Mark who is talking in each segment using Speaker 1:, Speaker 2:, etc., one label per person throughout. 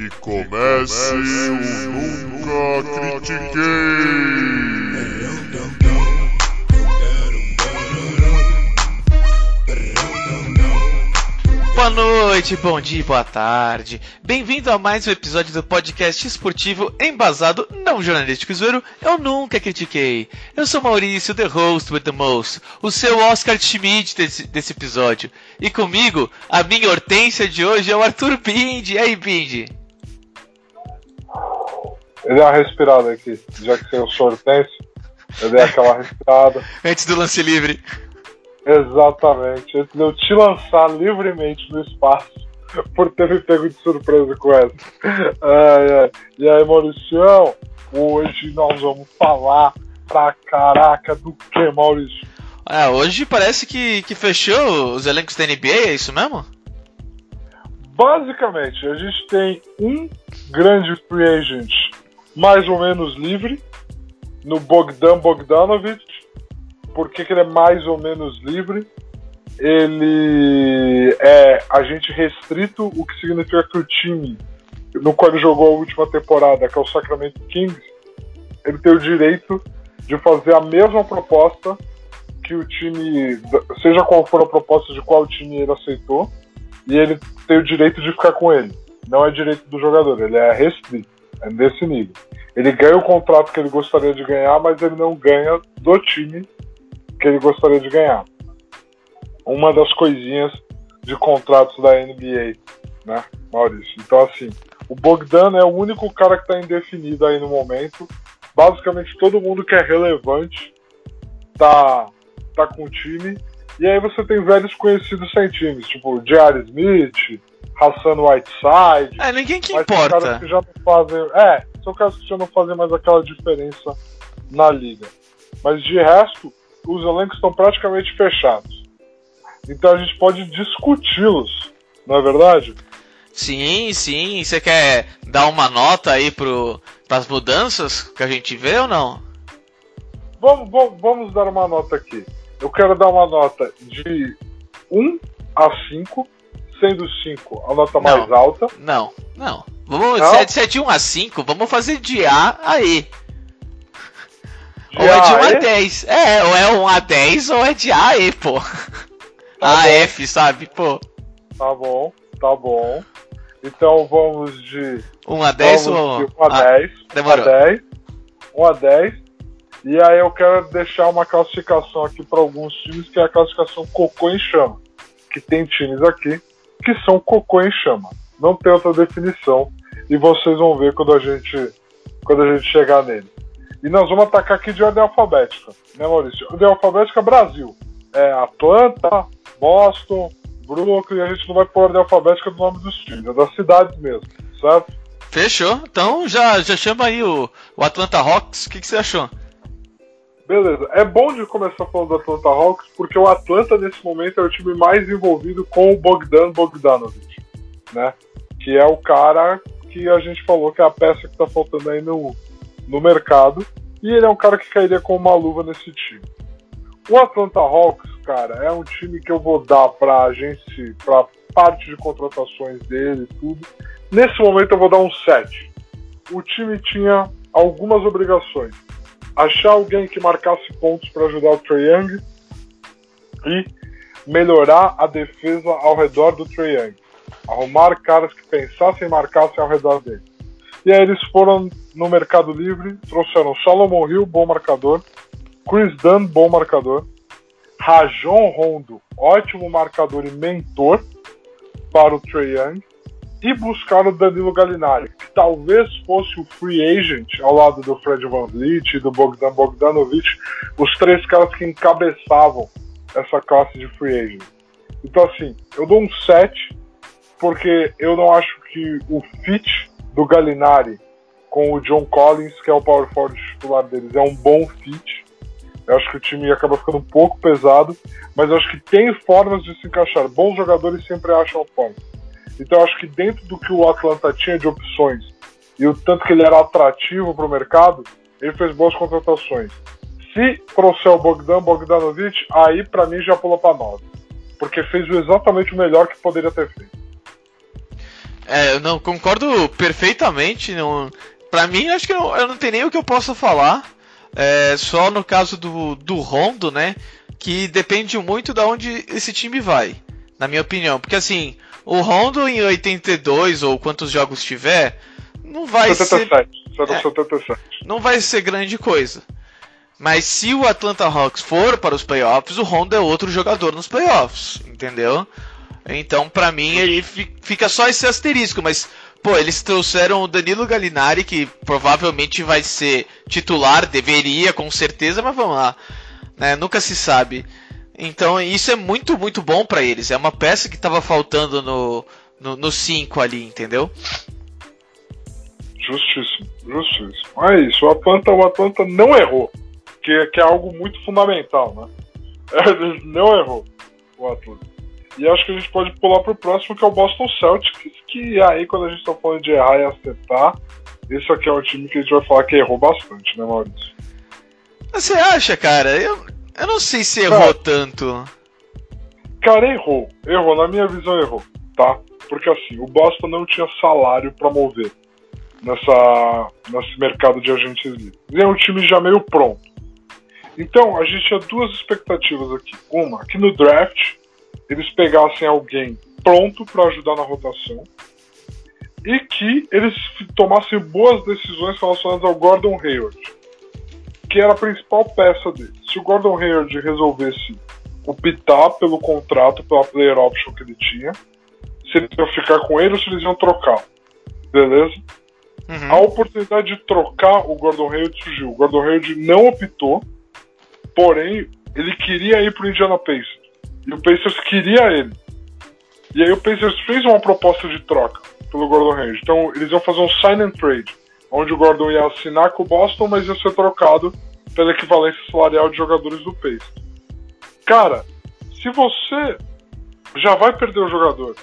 Speaker 1: Que comece o Nunca Critiquei!
Speaker 2: Boa noite, bom dia, boa tarde. Bem-vindo a mais um episódio do podcast esportivo embasado, não jornalístico zoeiro, eu nunca critiquei. Eu sou Maurício, the host with the most, o seu Oscar Schmidt desse, desse episódio. E comigo, a minha hortência de hoje é o Arthur Bindi. E aí, Bindi?
Speaker 3: Eu dei uma respirada aqui, já que o sortense, eu dei aquela respirada.
Speaker 2: Antes do lance livre.
Speaker 3: Exatamente, antes de eu te lançar livremente no espaço, por ter me pego de surpresa com essa. Ai, ai. E aí, Mauricião, hoje nós vamos falar pra caraca do que, Maurício?
Speaker 2: É, hoje parece que, que fechou os elencos da NBA, é isso mesmo?
Speaker 3: Basicamente, a gente tem um grande free agent mais ou menos livre no Bogdan Bogdanovic. Por que, que ele é mais ou menos livre? Ele é agente restrito, o que significa que o time no qual ele jogou a última temporada, que é o Sacramento Kings, ele tem o direito de fazer a mesma proposta que o time, seja qual for a proposta de qual time ele aceitou, e ele tem o direito de ficar com ele. Não é direito do jogador, ele é restrito, é desse nível. Ele ganha o contrato que ele gostaria de ganhar, mas ele não ganha do time que ele gostaria de ganhar. Uma das coisinhas de contratos da NBA, né, Maurício? Então, assim, o Bogdan é o único cara que está indefinido aí no momento. Basicamente, todo mundo que é relevante tá, tá com o time. E aí você tem velhos conhecidos sem times, tipo J.R. Smith, Hassan Whiteside.
Speaker 2: É, ninguém que
Speaker 3: mas são
Speaker 2: importa.
Speaker 3: caras que já não fazem. É, são caras que já não fazem mais aquela diferença na liga. Mas de resto, os elencos estão praticamente fechados. Então a gente pode discuti-los, não é verdade?
Speaker 2: Sim, sim. Você quer dar uma nota aí pro, pras mudanças que a gente vê ou não?
Speaker 3: Vamos, vamos, vamos dar uma nota aqui. Eu quero dar uma nota de 1 a 5, sendo 5 a nota mais
Speaker 2: Não.
Speaker 3: alta.
Speaker 2: Não, não. Vamos,
Speaker 3: Não?
Speaker 2: se é- de 1 a 5, vamos fazer de A a E.
Speaker 3: De
Speaker 2: ou é de 1
Speaker 3: A
Speaker 2: a
Speaker 3: E?
Speaker 2: 10. É, ou é 1 a 10 ou é de A a E, pô. A
Speaker 3: bom.
Speaker 2: F, sabe? Pô.
Speaker 3: Tá bom, tá bom. Então vamos de
Speaker 2: 1 a 10
Speaker 3: vamos
Speaker 2: ou.
Speaker 3: de 1 a
Speaker 2: Ah,
Speaker 3: 10. 1 a
Speaker 2: demorou.
Speaker 3: 10. 1 a 10. E aí eu quero deixar uma classificação aqui para alguns times, que é a classificação cocô em chama. Que tem times aqui que são cocô em chama. Não tem outra definição. E vocês vão ver quando a gente, quando a gente chegar nele. E nós vamos atacar aqui de ordem alfabética, né, Maurício? Ordem alfabética Brasil. É Atlanta, Boston, Brooklyn, a gente não vai pôr ordem alfabética do nome dos times, é das cidades mesmo, certo?
Speaker 2: Fechou? Então já, já chama aí o, o Atlanta Hawks. O que, que você achou?
Speaker 3: Beleza. É bom de começar falando do Atlanta Hawks, porque o Atlanta, nesse momento, é o time mais envolvido com o Bogdan Bogdanovic, né? Que é o cara que a gente falou que é a peça que tá faltando aí no, no mercado. E ele é um cara que cairia com uma luva nesse time. O Atlanta Hawks, cara, é um time que eu vou dar pra gente, pra parte de contratações dele e tudo. Nesse momento eu vou dar um 7. O time tinha algumas obrigações achar alguém que marcasse pontos para ajudar o Trae Young e melhorar a defesa ao redor do Trae Young. Arrumar caras que pensassem e marcassem ao redor dele. E aí eles foram no mercado livre, trouxeram Solomon Hill, bom marcador, Chris Dunn, bom marcador, Rajon Rondo, ótimo marcador e mentor para o Trae Young, e buscaram o Danilo Gallinari, que talvez fosse o free agent ao lado do Fred Van Vliet e do Bogdan Bogdanovic, os três caras que encabeçavam essa classe de free agent. Então, assim, eu dou um 7, porque eu não acho que o fit do Gallinari com o John Collins, que é o power forward titular deles, é um bom fit. Eu acho que o time acaba ficando um pouco pesado, mas eu acho que tem formas de se encaixar. Bons jogadores sempre acham formas. Então acho que dentro do que o Atlanta tinha de opções e o tanto que ele era atrativo para o mercado, ele fez boas contratações. Se trouxer o Bogdan Bogdanovic, aí para mim já pula para 9. Porque fez exatamente o melhor que poderia ter feito.
Speaker 2: É, eu não concordo perfeitamente. Não, pra mim, acho que eu, eu não tenho nem o que eu possa falar. É, só no caso do, do Rondo, né? Que depende muito de onde esse time vai, na minha opinião. Porque assim, o Rondo em 82 ou quantos jogos tiver, não vai 77,
Speaker 3: ser. É, 77.
Speaker 2: Não vai ser grande coisa. Mas se o Atlanta Hawks for para os playoffs, o Rondo é outro jogador nos playoffs, entendeu? Então, para mim, ele fica só esse asterisco, mas pô, eles trouxeram o Danilo Gallinari, que provavelmente vai ser titular, deveria, com certeza, mas vamos lá, né? Nunca se sabe. Então, isso é muito, muito bom para eles. É uma peça que estava faltando no 5 ali, entendeu?
Speaker 3: Justíssimo, justíssimo. É isso, o Atlanta, o Atlanta não errou, que, que é algo muito fundamental, né? Ele não errou, o Atlanta. E acho que a gente pode pular pro próximo, que é o Boston Celtics, que aí quando a gente tá falando de errar e acertar, esse aqui é um time que a gente vai falar que errou bastante, né, Maurício?
Speaker 2: Você acha, cara? Eu, eu não sei se errou cara, tanto.
Speaker 3: Cara, errou. Errou, na minha visão errou, tá? Porque assim, o Boston não tinha salário para mover nessa, nesse mercado de agentes livres. E é um time já meio pronto. Então, a gente tinha duas expectativas aqui. Uma, que no draft eles pegassem alguém pronto para ajudar na rotação e que eles tomassem boas decisões relacionadas ao Gordon Hayward, que era a principal peça dele. Se o Gordon Hayward resolvesse optar pelo contrato, pela player option que ele tinha, se eles iam ficar com ele ou se eles iam trocar. Beleza? Uhum. A oportunidade de trocar o Gordon Hayward surgiu. O Gordon Hayward não optou, porém, ele queria ir para o Indiana Pacers. E o Pacers queria ele. E aí o Pacers fez uma proposta de troca pelo Gordon Hayward. Então eles iam fazer um sign and trade, onde o Gordon ia assinar com o Boston, mas ia ser trocado pela equivalência salarial de jogadores do Pacers. Cara, se você já vai perder o jogador,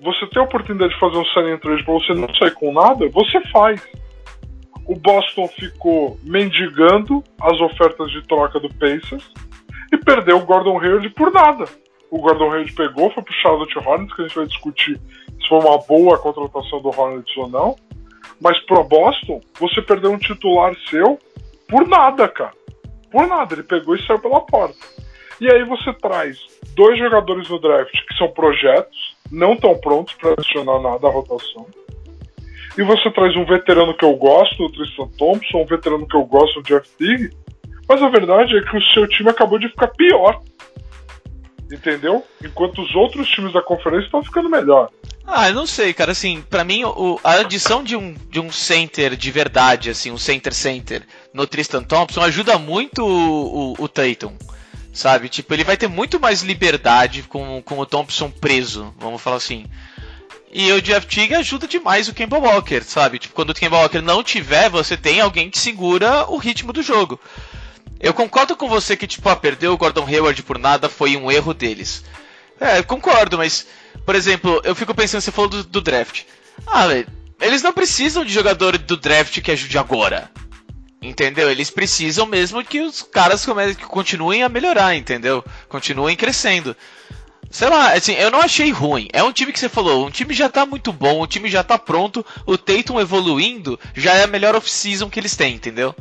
Speaker 3: você tem a oportunidade de fazer um sign trade para você não sair com nada, você faz. O Boston ficou mendigando as ofertas de troca do Pacers e perdeu o Gordon Hayward por nada. O Gordon Hayward pegou, foi pro Charlotte Hornets, que a gente vai discutir se foi uma boa contratação do Hornets ou não. Mas pro Boston, você perdeu um titular seu por nada, cara. Por nada. Ele pegou e saiu pela porta. E aí você traz dois jogadores no draft que são projetos, não estão prontos para adicionar nada à rotação. E você traz um veterano que eu gosto, o Tristan Thompson, um veterano que eu gosto, o Jeff Teague, mas a verdade é que o seu time acabou de ficar pior. Entendeu? Enquanto os outros times da conferência estão ficando melhor.
Speaker 2: Ah, eu não sei, cara. Assim, para mim, o, a adição de um, de um center de verdade, assim, um center-center no Tristan Thompson ajuda muito o, o, o Tatum. Sabe? Tipo, ele vai ter muito mais liberdade com, com o Thompson preso, vamos falar assim. E o Jeff Teague ajuda demais o Kemba Walker, sabe? Tipo, quando o Kemba Walker não tiver, você tem alguém que segura o ritmo do jogo. Eu concordo com você que, tipo, ah, o Gordon Hayward por nada foi um erro deles. É, eu concordo, mas, por exemplo, eu fico pensando, você falou do, do draft. Ah, velho, eles não precisam de jogador do draft que ajude agora. Entendeu? Eles precisam mesmo que os caras comecem, que continuem a melhorar, entendeu? Continuem crescendo. Sei lá, assim, eu não achei ruim. É um time que você falou, um time já tá muito bom, o time já tá pronto, o Tatum evoluindo, já é a melhor off-season que eles têm, entendeu?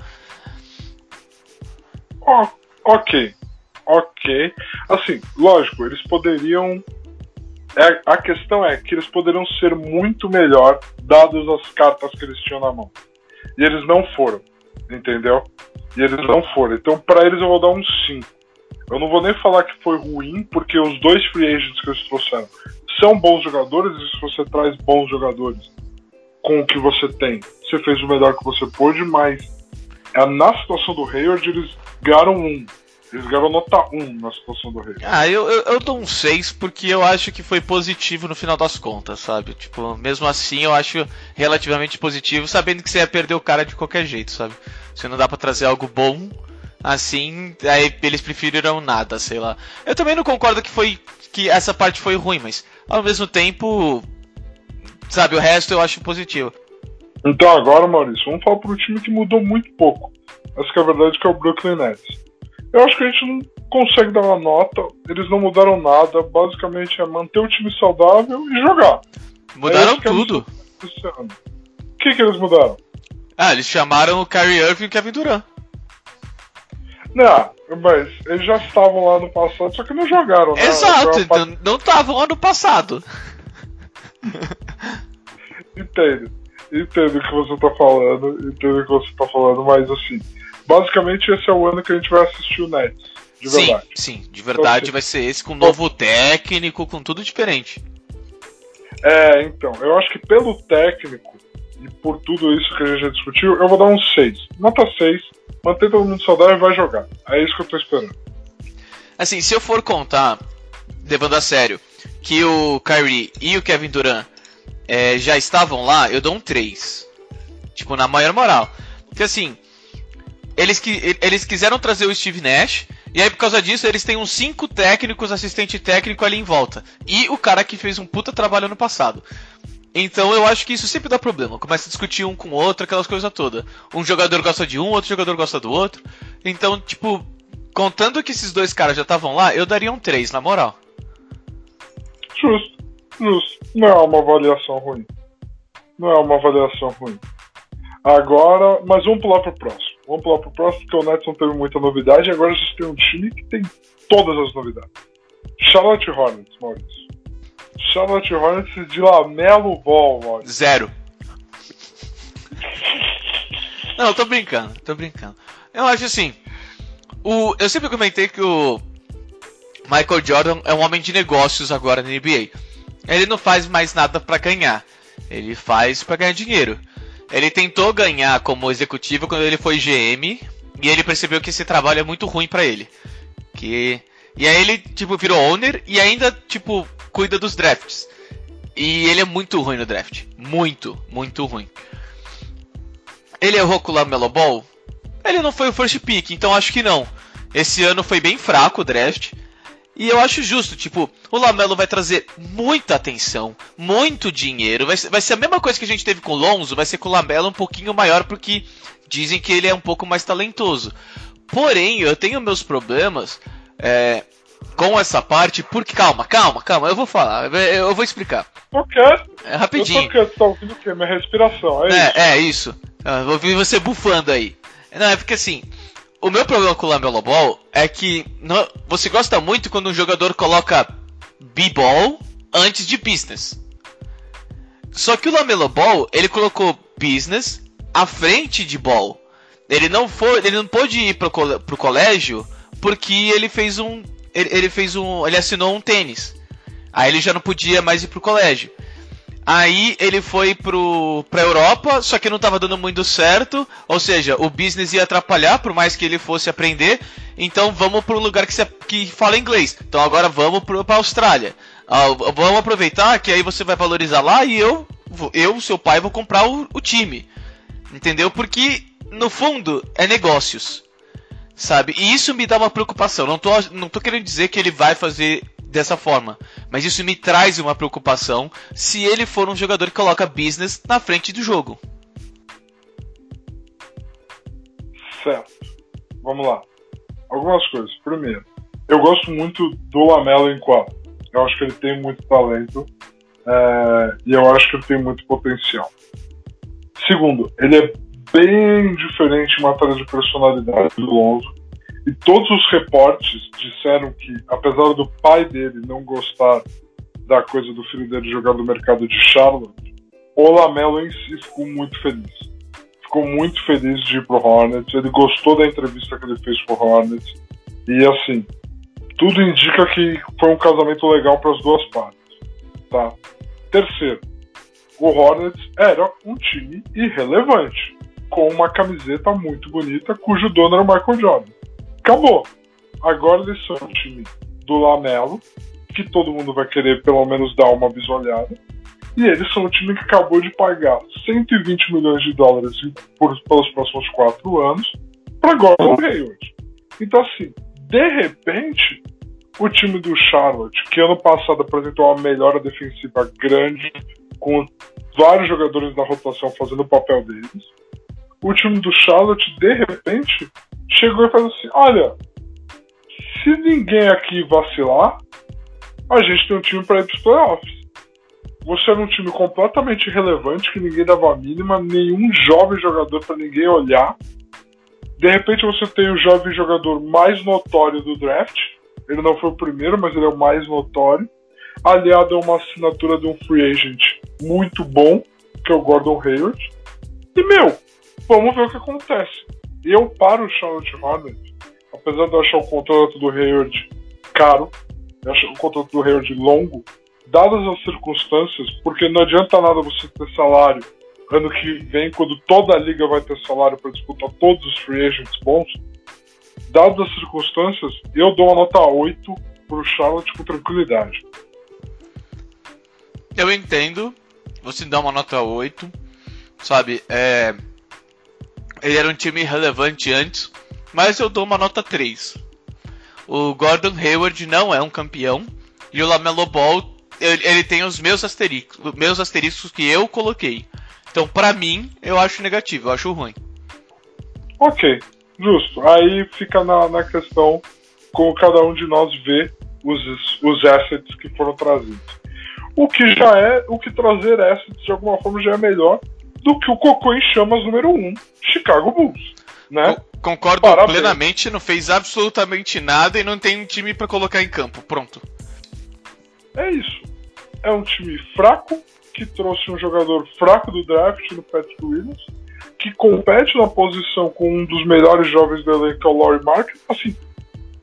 Speaker 3: Oh, ok. Ok. Assim, lógico, eles poderiam. É, a questão é que eles poderiam ser muito melhor, dados as cartas que eles tinham na mão. E eles não foram, entendeu? E eles não foram. Então, para eles, eu vou dar um 5. Eu não vou nem falar que foi ruim, porque os dois free agents que eles trouxeram são bons jogadores, e se você traz bons jogadores com o que você tem, você fez o melhor que você pôde, mas é, na situação do Hayward, eles ganharam um. Eles ganharam nota 1 na situação do Rei.
Speaker 2: Ah, eu, eu, eu, dou um 6 porque eu acho que foi positivo no final das contas, sabe? Tipo, mesmo assim eu acho relativamente positivo, sabendo que você ia perder o cara de qualquer jeito, sabe? Se não dá para trazer algo bom, assim, aí eles preferiram nada, sei lá. Eu também não concordo que foi que essa parte foi ruim, mas ao mesmo tempo, sabe, o resto eu acho positivo.
Speaker 3: Então agora, Maurício, vamos falar pro time que mudou muito pouco. Essa que é a verdade que é o Brooklyn Nets. Eu acho que a gente não consegue dar uma nota, eles não mudaram nada, basicamente é manter o time saudável e jogar.
Speaker 2: Mudaram
Speaker 3: É
Speaker 2: tudo.
Speaker 3: O que, que eles mudaram?
Speaker 2: Ah, eles chamaram o Kyrie Irving e o Kevin Durant.
Speaker 3: Não, mas eles já estavam lá no passado, só que não jogaram, né?
Speaker 2: Exato, não estavam ano passado.
Speaker 3: Entendo. Entendo o que você tá falando, entendo o que você tá falando, mas assim, basicamente esse é o ano que a gente vai assistir o Nets, de
Speaker 2: sim,
Speaker 3: verdade.
Speaker 2: sim, de verdade
Speaker 3: Ok.
Speaker 2: vai ser esse com um novo técnico, com tudo diferente.
Speaker 3: É, então, eu acho que pelo técnico e por tudo isso que a gente já discutiu, eu vou dar um 6. Nota 6, mantém todo mundo saudável e vai jogar. É isso que eu tô esperando.
Speaker 2: Assim, se eu for contar, levando a sério, que o Kyrie e o Kevin Durant é, já estavam lá, eu dou um 3. Tipo, na maior moral. Porque assim, eles, que, eles quiseram trazer o Steve Nash, e aí por causa disso eles têm uns 5 técnicos, assistente técnico ali em volta. E o cara que fez um puta trabalho ano passado. Então eu acho que isso sempre dá problema. Começa a discutir um com o outro, aquelas coisas todas. Um jogador gosta de um, outro jogador gosta do outro. Então, tipo, contando que esses dois caras já estavam lá, eu daria um 3, na moral.
Speaker 3: Justo, justo. Não é uma avaliação ruim. Não é uma avaliação ruim. Agora, mas vamos pular pro próximo. Vamos pular pro próximo, porque o Nets não teve muita novidade, e agora a gente tem um time que tem todas as novidades. Charlotte Hornets, Maurício. Charlotte Hornets de Lamelo Ball, Maurício.
Speaker 2: Zero. Não, eu tô brincando, tô brincando. Eu acho assim. O, eu sempre comentei que o Michael Jordan é um homem de negócios agora na NBA. Ele não faz mais nada pra ganhar. Ele faz pra ganhar dinheiro. Ele tentou ganhar como executivo quando ele foi GM e ele percebeu que esse trabalho é muito ruim pra ele. Que e aí ele tipo virou owner e ainda tipo cuida dos drafts. E ele é muito ruim no draft, muito, muito ruim. Ele errou com o Lamelo Ball? Ele não foi o first pick, então acho que não. Esse ano foi bem fraco o draft. E eu acho justo, tipo, o Lamelo vai trazer muita atenção, muito dinheiro. Vai ser, vai ser a mesma coisa que a gente teve com o Lonzo, vai ser com o Lamelo um pouquinho maior, porque dizem que ele é um pouco mais talentoso. Porém, eu tenho meus problemas é, com essa parte, porque. Calma, calma, calma, eu vou falar, eu vou explicar.
Speaker 3: Tô quieto.
Speaker 2: É
Speaker 3: Eu
Speaker 2: rapidinho.
Speaker 3: tô quieto, tá ouvindo o quê? Minha respiração, é, isso.
Speaker 2: É, é isso. Ah, vou ouvir você bufando aí. Não, é porque assim, o meu problema com o Lamelo Ball é que não- você gosta muito quando um jogador coloca B-ball antes de business. Só que o Lamelo Ball, ele colocou business à frente de ball. Ele não foi, ele não pôde ir pro, pro colégio porque ele fez um, ele, ele fez um, ele assinou um tênis. Aí ele já não podia mais ir pro colégio. Aí ele foi pro, pra Europa, só que não tava dando muito certo. Ou seja, o business ia atrapalhar, por mais que ele fosse aprender. Então vamos para um lugar que, se, que fala inglês. Então agora vamos pro, pra Austrália. Ah, vamos aproveitar que aí você vai valorizar lá e eu, eu seu pai, vou comprar o, o time. Entendeu? Porque, no fundo, é negócios. Sabe? E isso me dá uma preocupação. Não tô, não tô querendo dizer que ele vai fazer dessa forma. Mas isso me traz uma preocupação se ele for um jogador que coloca business na frente do jogo.
Speaker 3: Certo. Vamos lá. Algumas coisas. Primeiro, eu gosto muito do Lamelo em quadro. Eu acho que ele tem muito talento é, e eu acho que ele tem muito potencial. Segundo, ele é bem diferente em matéria de personalidade do Lonzo. E todos os reportes disseram que, apesar do pai dele não gostar da coisa do filho dele jogar no mercado de Charlotte, o Lamelo em si ficou muito feliz ficou muito feliz de ir pro Hornets. Ele gostou da entrevista que ele fez pro Hornets. E assim, tudo indica que foi um casamento legal para as duas partes. Tá? Terceiro, o Hornets era um time irrelevante, com uma camiseta muito bonita, cujo dono era o Michael Jordan. Acabou. Agora eles são um time do Lamelo, que todo mundo vai querer pelo menos dar uma bisolhada. E eles são um time que acabou de pagar 120 milhões de dólares por, pelos próximos quatro anos para Gordon Hayward. Então, assim, de repente, o time do Charlotte, que ano passado apresentou uma melhora defensiva grande, com vários jogadores da rotação fazendo o papel deles, o time do Charlotte, de repente, chegou e falou assim: olha, se ninguém aqui vacilar, a gente tem um time para ir para os playoffs. você era um time completamente irrelevante, que ninguém dava a mínima, nenhum jovem jogador para ninguém olhar. De repente você tem o jovem jogador mais notório do draft. Ele não foi o primeiro, mas ele é o mais notório. Aliado a uma assinatura de um free agent muito bom, que é o Gordon Hayward. E, meu, vamos ver o que acontece. Eu paro o Charlotte Hornets, apesar de eu achar o contrato do Hayward caro, eu acho o contrato do Hayward longo, dadas as circunstâncias, porque não adianta nada você ter salário ano que vem, quando toda a liga vai ter salário para disputar todos os free agents bons, dadas as circunstâncias, eu dou uma nota 8 pro Charlotte com tranquilidade.
Speaker 2: Eu entendo, você dá uma nota 8, sabe? É... Ele era um time relevante antes, mas eu dou uma nota 3. O Gordon Hayward não é um campeão, e o Lamelo Ball ele, ele tem os meus asteriscos, meus asteriscos que eu coloquei. Então, pra mim, eu acho negativo, eu acho ruim.
Speaker 3: Ok, justo. Aí fica na, na questão como cada um de nós vê os, os assets que foram trazidos. O que já é, o que trazer assets de alguma forma já é melhor do que o cocô em chamas número 1, um, Chicago Bulls. Né?
Speaker 2: Concordo Parabéns. plenamente, não fez absolutamente nada e não tem um time para colocar em campo. Pronto.
Speaker 3: É isso. É um time fraco, que trouxe um jogador fraco do draft no Patrick Williams, que compete na posição com um dos melhores jovens do elenco, que é o Laurie Mark. Assim,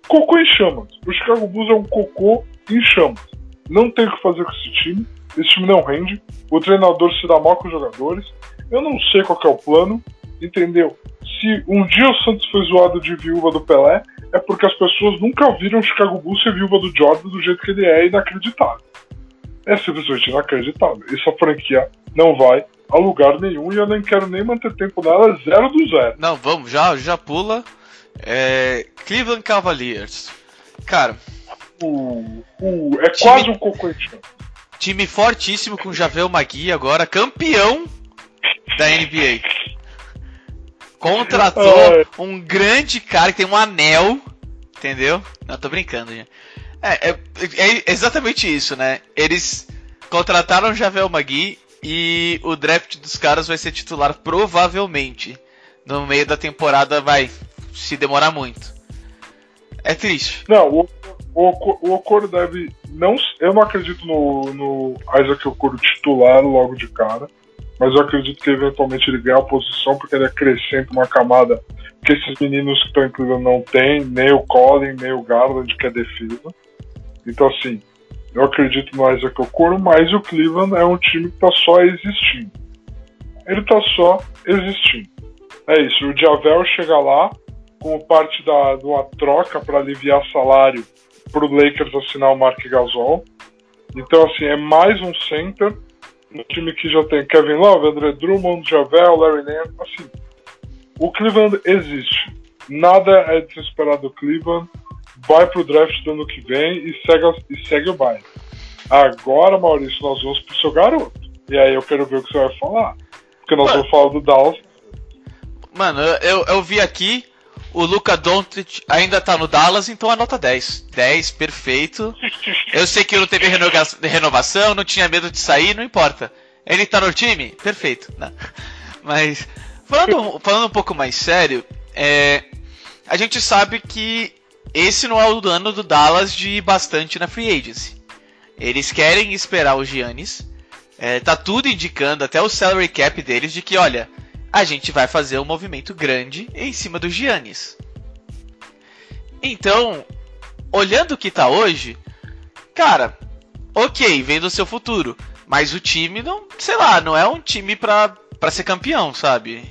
Speaker 3: cocô em chamas. O Chicago Bulls é um cocô em chamas. Não tem o que fazer com esse time. Esse time não rende. O treinador se dá mal com os jogadores. Eu não sei qual é o plano, entendeu? Se um dia o Santos foi zoado de viúva do Pelé, é porque as pessoas nunca viram o Chicago Bulls ser viúva do Jordan do jeito que ele é inacreditável. É simplesmente inacreditável. Essa franquia não vai a lugar nenhum e eu nem quero nem manter tempo nela zero do zero.
Speaker 2: Não, vamos, já, já pula. É, Cleveland Cavaliers. Cara.
Speaker 3: Uh, uh, é time, quase um cocoete.
Speaker 2: Time fortíssimo com Javel Magui agora, campeão da NBA. Contratou um grande cara que tem um anel, entendeu? Não, tô brincando, gente. É, é, é, exatamente isso, né? Eles contrataram Javel Magui e o draft dos caras vai ser titular provavelmente. No meio da temporada vai se demorar muito. É triste.
Speaker 3: Não, o, o, Okoro deve. Não, eu não acredito no, no Isaac Okoro titular logo de cara. Mas eu acredito que eventualmente ele ganha a posição porque ele acrescenta uma camada que esses meninos que estão incluindo não tem, nem o Colin, nem o Garland, que é defesa. Então, assim, eu acredito no Isaac Okoro, mas o Cleveland é um time que está só existindo. Ele está só existindo. É isso, o Javel chega lá como parte da, de uma troca para aliviar salário para o Lakers assinar o Mark Gasol. Então, assim, é mais um center, um time que já tem Kevin Love, André Drummond, Javel, Larry Nance, assim. O Cleveland existe. Nada é desesperado do Cleveland vai pro draft do ano que vem e segue, e segue o baile. Agora, Maurício, nós vamos pro seu garoto. E aí eu quero ver o que você vai falar. Porque nós Mano, vamos falar do Dallas.
Speaker 2: Mano, eu, eu vi aqui, o Luca Doncic ainda tá no Dallas, então a nota 10. 10, perfeito. Eu sei que não teve renovação, não tinha medo de sair, não importa. Ele tá no time? Perfeito. Não. Mas, falando, falando um pouco mais sério, é, a gente sabe que esse não é o ano do Dallas de ir bastante na free agency. Eles querem esperar o Giannis. É, tá tudo indicando, até o salary cap deles, de que, olha, a gente vai fazer um movimento grande em cima do Giannis. Então, olhando o que tá hoje, cara, ok, vem do seu futuro. Mas o time não, sei lá, não é um time pra, pra ser campeão, sabe?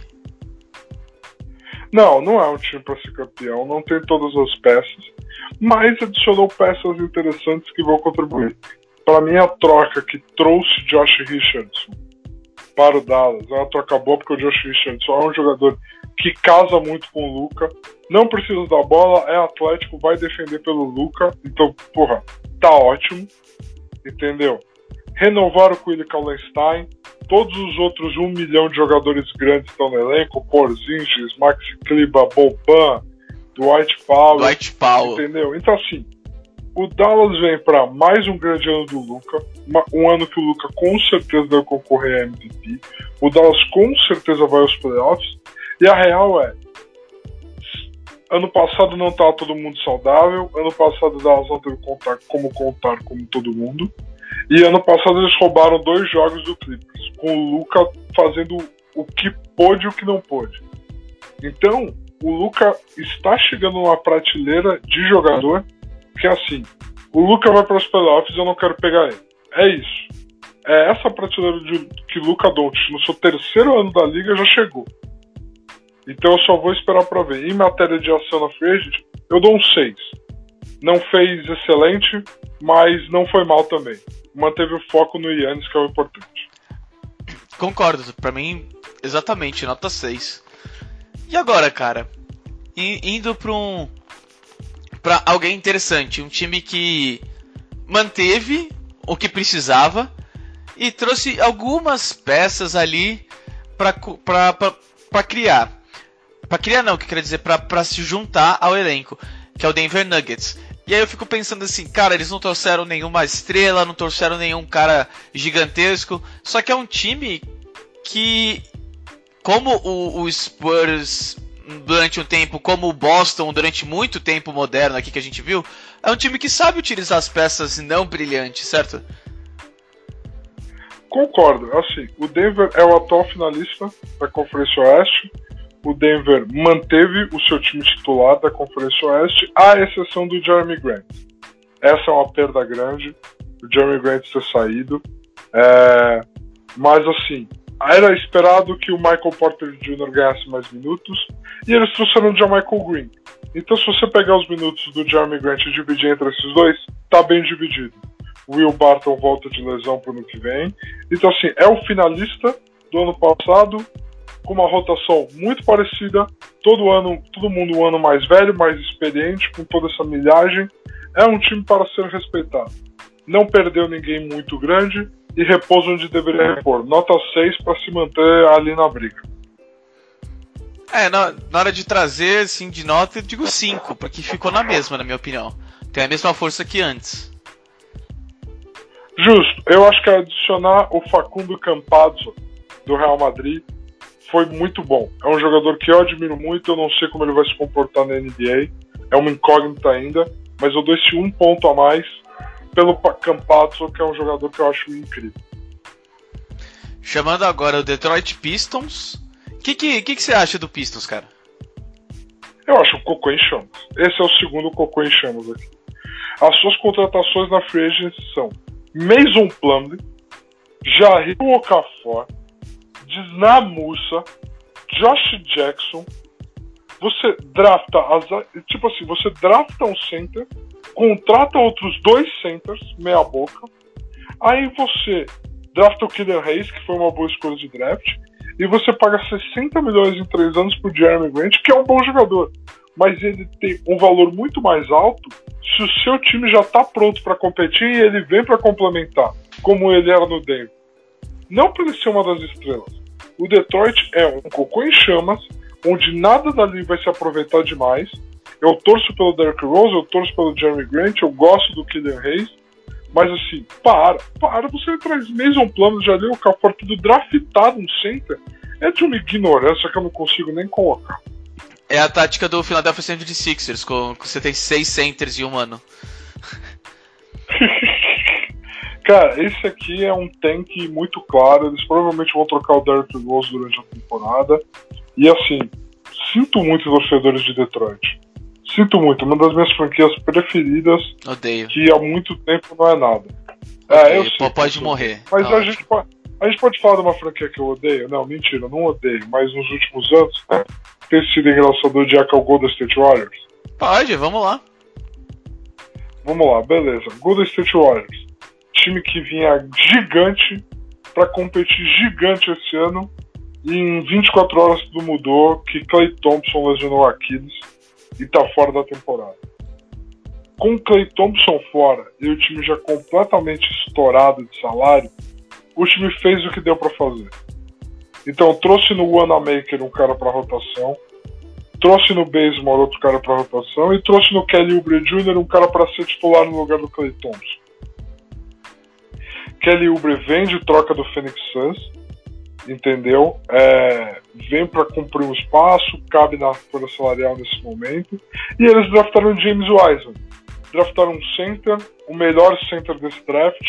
Speaker 3: Não, não é um time para ser campeão, não tem todas as peças, mas adicionou peças interessantes que vão contribuir. Para mim, a troca que trouxe Josh Richardson para o Dallas é uma troca boa, porque o Josh Richardson é um jogador que casa muito com o Luca, não precisa da bola, é atlético, vai defender pelo Luca, então, porra, tá ótimo, entendeu? Renovaram com o Willi Kallenstein, todos os outros um milhão de jogadores grandes estão no elenco, Porzingis, Maxi Kliba, Boban, Dwight Powell,
Speaker 2: Dwight Powell.
Speaker 3: entendeu? Então assim, o Dallas vem para mais um grande ano do Luca, um ano que o Luca com certeza vai concorrer a MVP. O Dallas com certeza vai aos playoffs. E a real é, ano passado não estava todo mundo saudável, ano passado o Dallas não teve contar, como contar como todo mundo. E ano passado eles roubaram dois jogos do Clippers, com o Luca fazendo o que pôde e o que não pôde. Então, o Luca está chegando numa prateleira de jogador que é assim: o Luca vai para os playoffs e eu não quero pegar ele. É isso. É essa prateleira de que Luca Doncic, no seu terceiro ano da liga, já chegou. Então eu só vou esperar para ver. Em matéria de ação na free eu dou um 6. Não fez excelente, mas não foi mal também. Manteve o foco no Yannis, que é o importante.
Speaker 2: Concordo, para mim, exatamente, nota 6. E agora, cara? indo para um. Para alguém interessante. Um time que manteve o que precisava e trouxe algumas peças ali para criar. Para criar, não, que quer dizer, para se juntar ao elenco, que é o Denver Nuggets. E aí eu fico pensando assim, cara, eles não trouxeram nenhuma estrela, não trouxeram nenhum cara gigantesco, só que é um time que como o, o Spurs durante um tempo, como o Boston durante muito tempo moderno aqui que a gente viu, é um time que sabe utilizar as peças não brilhantes, certo?
Speaker 3: Concordo. Assim, o Denver é o atual finalista da Conferência Oeste. O Denver manteve o seu time titular da Conferência Oeste, à exceção do Jeremy Grant. Essa é uma perda grande, o Jeremy Grant ter saído. É... Mas assim, era esperado que o Michael Porter Jr. ganhasse mais minutos e eles trouxeram o Michael Green. Então, se você pegar os minutos do Jeremy Grant e dividir entre esses dois, tá bem dividido. Will Barton volta de lesão pro ano que vem. Então, assim, é o finalista do ano passado, com uma rotação muito parecida. Todo ano, todo mundo um ano mais velho, mais experiente, com toda essa milhagem. É um time para ser respeitado. Não perdeu ninguém muito grande e repouso onde deveria repor. Nota 6 para se manter ali na briga.
Speaker 2: É, na, na, hora de trazer, assim, de nota, eu digo 5, porque ficou na mesma, na minha opinião. Tem a mesma força que antes.
Speaker 3: Justo. Eu acho que adicionar o Facundo Campazzo do Real Madrid foi muito bom. É um jogador que eu admiro muito, eu não sei como ele vai se comportar na NBA. É uma incógnita ainda, mas eu dou esse um ponto a mais pelo Campazzo, que é um jogador que eu acho incrível.
Speaker 2: Chamando agora o Detroit Pistons. O que, que, que, que, você acha do Pistons, cara?
Speaker 3: Eu acho o cocô em chamas. Esse é o segundo cocô em chamas aqui. As suas contratações na free agency são Mason Plumlee, Jair Okafor, Disna Musa, Josh Jackson. Você drafta as, tipo assim, você drafta um center, contrata outros dois centers, meia boca. Aí você drafta o Killer Hayes, que foi uma boa escolha de draft, e você paga 60 milhões em 3 anos pro Jeremy Grant, que é um bom jogador, mas ele tem um valor muito mais alto se o seu time já está pronto para competir e ele vem para complementar, como ele era no Denver. Não para ele ser uma das estrelas. O Detroit é um cocô em chamas, onde nada dali vai se aproveitar demais. Eu torço pelo Derrick Rose, eu torço pelo Jeremy Grant, eu gosto do Killian Hayes, mas assim, para, para, você traz Mason Plano, já deu o Cafor tudo draftado no center. É de uma ignorância que eu não consigo nem colocar.
Speaker 2: É a tática do Philadelphia 76ers, com, com você tem seis centers em um ano.
Speaker 3: Cara, esse aqui é um tank muito claro. Eles provavelmente vão trocar o Derrick Rose durante a temporada. E assim, sinto muito torcedores de Detroit. Sinto muito, uma das minhas franquias preferidas.
Speaker 2: Odeio.
Speaker 3: Que há muito tempo não é nada.
Speaker 2: É, eu sei, pode morrer.
Speaker 3: Mas tá a, gente pode, a gente pode falar de uma franquia que eu odeio? Não, mentira, não odeio. Mas nos últimos anos, né, tem sido engraçador de Jack Golden State Warriors?
Speaker 2: Pode, vamos lá.
Speaker 3: Vamos lá, beleza. Golden State Warriors. Time que vinha gigante para competir gigante esse ano. E em 24 horas tudo mudou, que Clay Thompson lesionou Aquiles e tá fora da temporada. Com o Clay Thompson fora e o time já completamente estourado de salário, o time fez o que deu para fazer. Então trouxe no Wanamaker um cara para rotação, trouxe no Baseball outro cara para rotação e trouxe no Kelly Oubre Jr. um cara para ser titular no lugar do Clay Thompson. Kelly Oubre vem de troca do Phoenix Suns, entendeu? É, vem para cumprir um espaço, cabe na folha salarial nesse momento. E eles draftaram James Wiseman. Draftaram um center, o melhor center desse draft,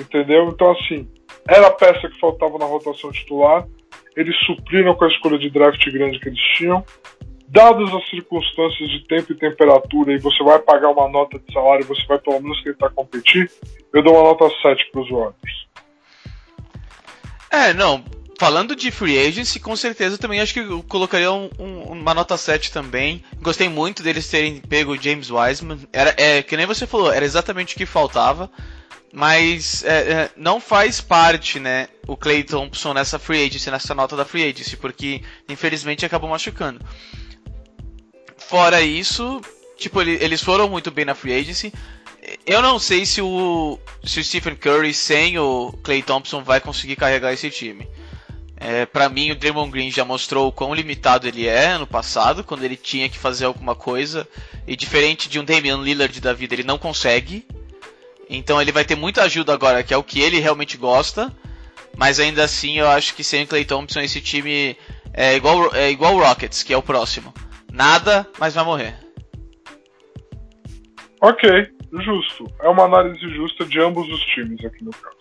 Speaker 3: entendeu? Então, assim, era a peça que faltava na rotação titular. Eles supriram com a escolha de draft grande que eles tinham. Dadas as circunstâncias de tempo e temperatura, e você vai pagar uma nota de salário, você vai pelo menos tentar competir, eu dou uma nota 7 para os Warriors.
Speaker 2: É, não. Falando de free agency, com certeza também acho que eu colocaria um, um, uma nota 7 também. Gostei muito deles terem pego o James Wiseman. Era, é, que nem você falou, era exatamente o que faltava. Mas é, é, não faz parte, né, o Clay Thompson nessa free agency, nessa nota da free agency, porque infelizmente acabou machucando. Fora isso, tipo, ele, eles foram muito bem na free agency. Eu não sei se o, se o Stephen Curry sem o Clay Thompson vai conseguir carregar esse time. É, para mim, o Draymond Green já mostrou o quão limitado ele é no passado, quando ele tinha que fazer alguma coisa. E diferente de um Damian Lillard da vida, ele não consegue. Então ele vai ter muita ajuda agora, que é o que ele realmente gosta. Mas ainda assim, eu acho que sem Clay Thompson, esse time é igual, é igual o Rockets, que é o próximo. Nada, mas vai morrer.
Speaker 3: Ok, justo. É uma análise justa de ambos os times aqui no caso.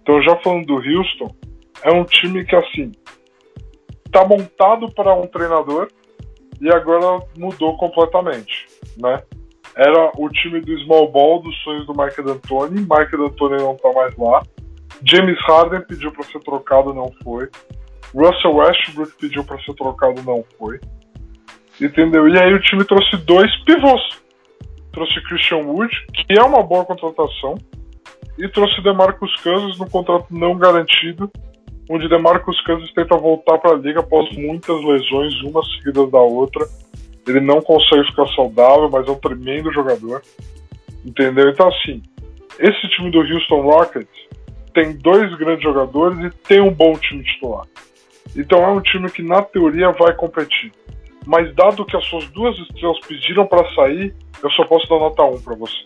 Speaker 3: Então, já falando do Houston, é um time que, assim, tá montado para um treinador e agora mudou completamente, né? era o time do small ball dos sonhos do Mike D'Antoni. Mike D'Antoni não tá mais lá. James Harden pediu para ser trocado, não foi. Russell Westbrook pediu para ser trocado, não foi. Entendeu? E aí o time trouxe dois pivôs. Trouxe Christian Wood, que é uma boa contratação, e trouxe DeMarcus Cousins no contrato não garantido, onde DeMarcus Cousins tenta voltar para a liga após muitas lesões, uma seguida da outra ele não consegue ficar saudável, mas é um tremendo jogador. Entendeu? Então, assim, esse time do Houston Rockets tem dois grandes jogadores e tem um bom time titular. Então é um time que, na teoria, vai competir. Mas, dado que as suas duas estrelas pediram para sair, eu só posso dar nota 1 para você.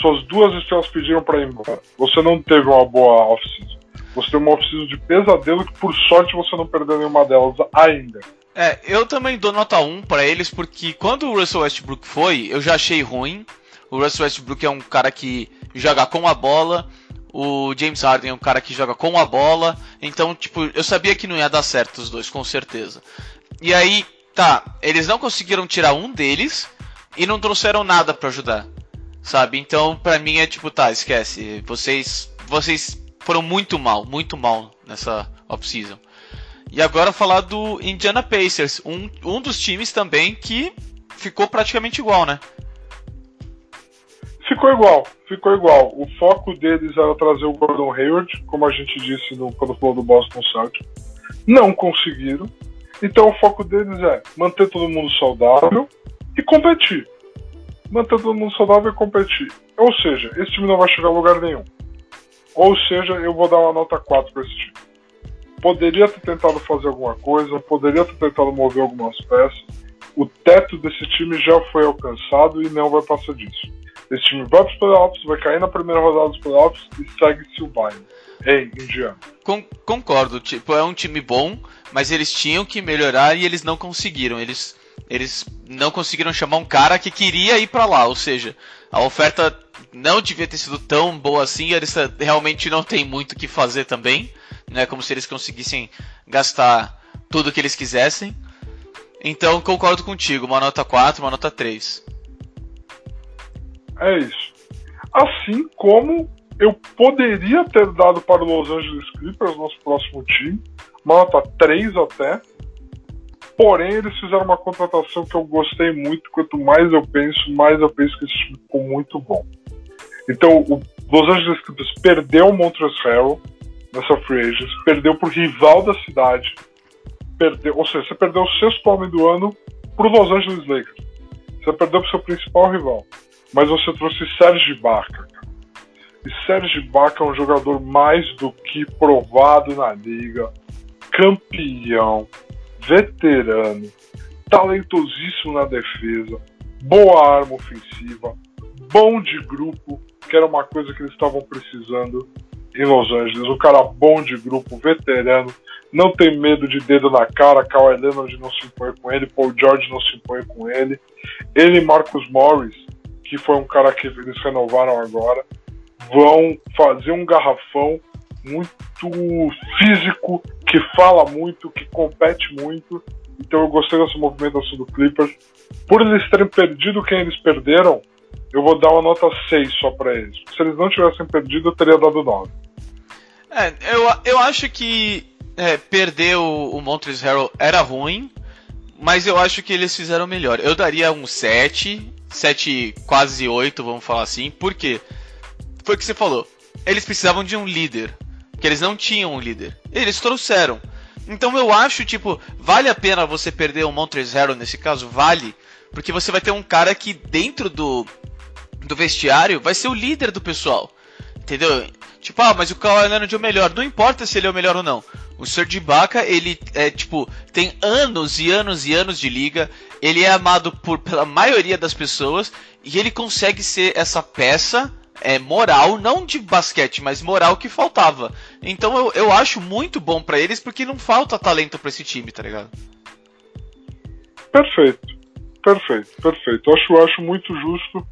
Speaker 3: Suas duas estrelas pediram para ir embora. Você não teve uma boa off-season. Você teve uma off-season de pesadelo que, por sorte, você não perdeu nenhuma delas ainda.
Speaker 2: É, eu também dou nota 1 para eles, porque quando o Russell Westbrook foi, eu já achei ruim. O Russell Westbrook é um cara que joga com a bola, o James Harden é um cara que joga com a bola, então, tipo, eu sabia que não ia dar certo os dois, com certeza. E aí, tá, eles não conseguiram tirar um deles e não trouxeram nada para ajudar, sabe? Então, pra mim é tipo, tá, esquece, vocês, vocês foram muito mal, muito mal nessa off-season. E agora falar do Indiana Pacers, um, um dos times também que ficou praticamente igual, né?
Speaker 3: Ficou igual, ficou igual. O foco deles era trazer o Gordon Hayward, como a gente disse no, quando falou do Boston Celtics. Não conseguiram. Então o foco deles é manter todo mundo saudável e competir. Manter todo mundo saudável e competir. Ou seja, esse time não vai chegar a lugar nenhum. Ou seja, eu vou dar uma nota 4 para esse time poderia ter tentado fazer alguma coisa, poderia ter tentado mover algumas peças. O teto desse time já foi alcançado e não vai passar disso. Esse time vai para os playoffs, vai cair na primeira rodada dos playoffs e segue-se o baile. Ei, Indiana.
Speaker 2: Con concordo, tipo, é um time bom, mas eles tinham que melhorar e eles não conseguiram. Eles, eles não conseguiram chamar um cara que queria ir para lá, ou seja, a oferta não devia ter sido tão boa assim, eles realmente não tem muito o que fazer também. Não é como se eles conseguissem gastar tudo que eles quisessem. Então concordo contigo, uma nota 4, uma nota 3.
Speaker 3: É isso. Assim como eu poderia ter dado para o Los Angeles Clippers, nosso próximo time, uma nota 3 até. Porém, eles fizeram uma contratação que eu gostei muito. Quanto mais eu penso, mais eu penso que esse time ficou muito bom. Então, o Los Angeles Clippers perdeu o Montrezl nessa free agents, perdeu pro rival da cidade, perdeu, ou seja, você perdeu o sexto homem do ano pro Los Angeles Lakers. Você perdeu pro seu principal rival. Mas você trouxe Serge Ibaka. E Serge Ibaka é um jogador mais do que provado na liga, campeão, veterano, talentosíssimo na defesa, boa arma ofensiva, bom de grupo, que era uma coisa que eles estavam precisando em Los Angeles. Um cara bom de grupo, veterano, não tem medo de dedo na cara. Kawhi Leonard não se impõe com ele, Paul George não se impõe com ele. Ele e Marcus Morris, que foi um cara que eles renovaram agora, vão fazer um garrafão muito físico, que fala muito, que compete muito. Então eu gostei dessa movimentação do Clippers. Por eles terem perdido quem eles perderam, eu vou dar uma nota 6 só para eles. Se eles não tivessem perdido, eu teria dado 9.
Speaker 2: É, eu, eu acho que é, perder o, o Montrezl Harrell era ruim, mas eu acho que eles fizeram melhor. Eu daria um 7, 7 quase 8, vamos falar assim, porque foi o que você falou. Eles precisavam de um líder, que eles não tinham um líder. Eles trouxeram. Então eu acho, tipo, vale a pena você perder o Montrezl Harrell nesse caso? Vale, porque você vai ter um cara que dentro do, do vestiário vai ser o líder do pessoal. Entendeu? Tipo, ah, mas o Kawhi Leonard é o melhor. Não importa se ele é o melhor ou não. O Serge Ibaka, ele é tipo, tem anos e anos e anos de liga. Ele é amado por, pela maioria das pessoas e ele consegue ser essa peça é, moral, não de basquete, mas moral que faltava. Então eu, eu acho muito bom para eles porque não falta talento para esse time, tá ligado?
Speaker 3: Perfeito, perfeito, perfeito. Eu acho, acho muito justo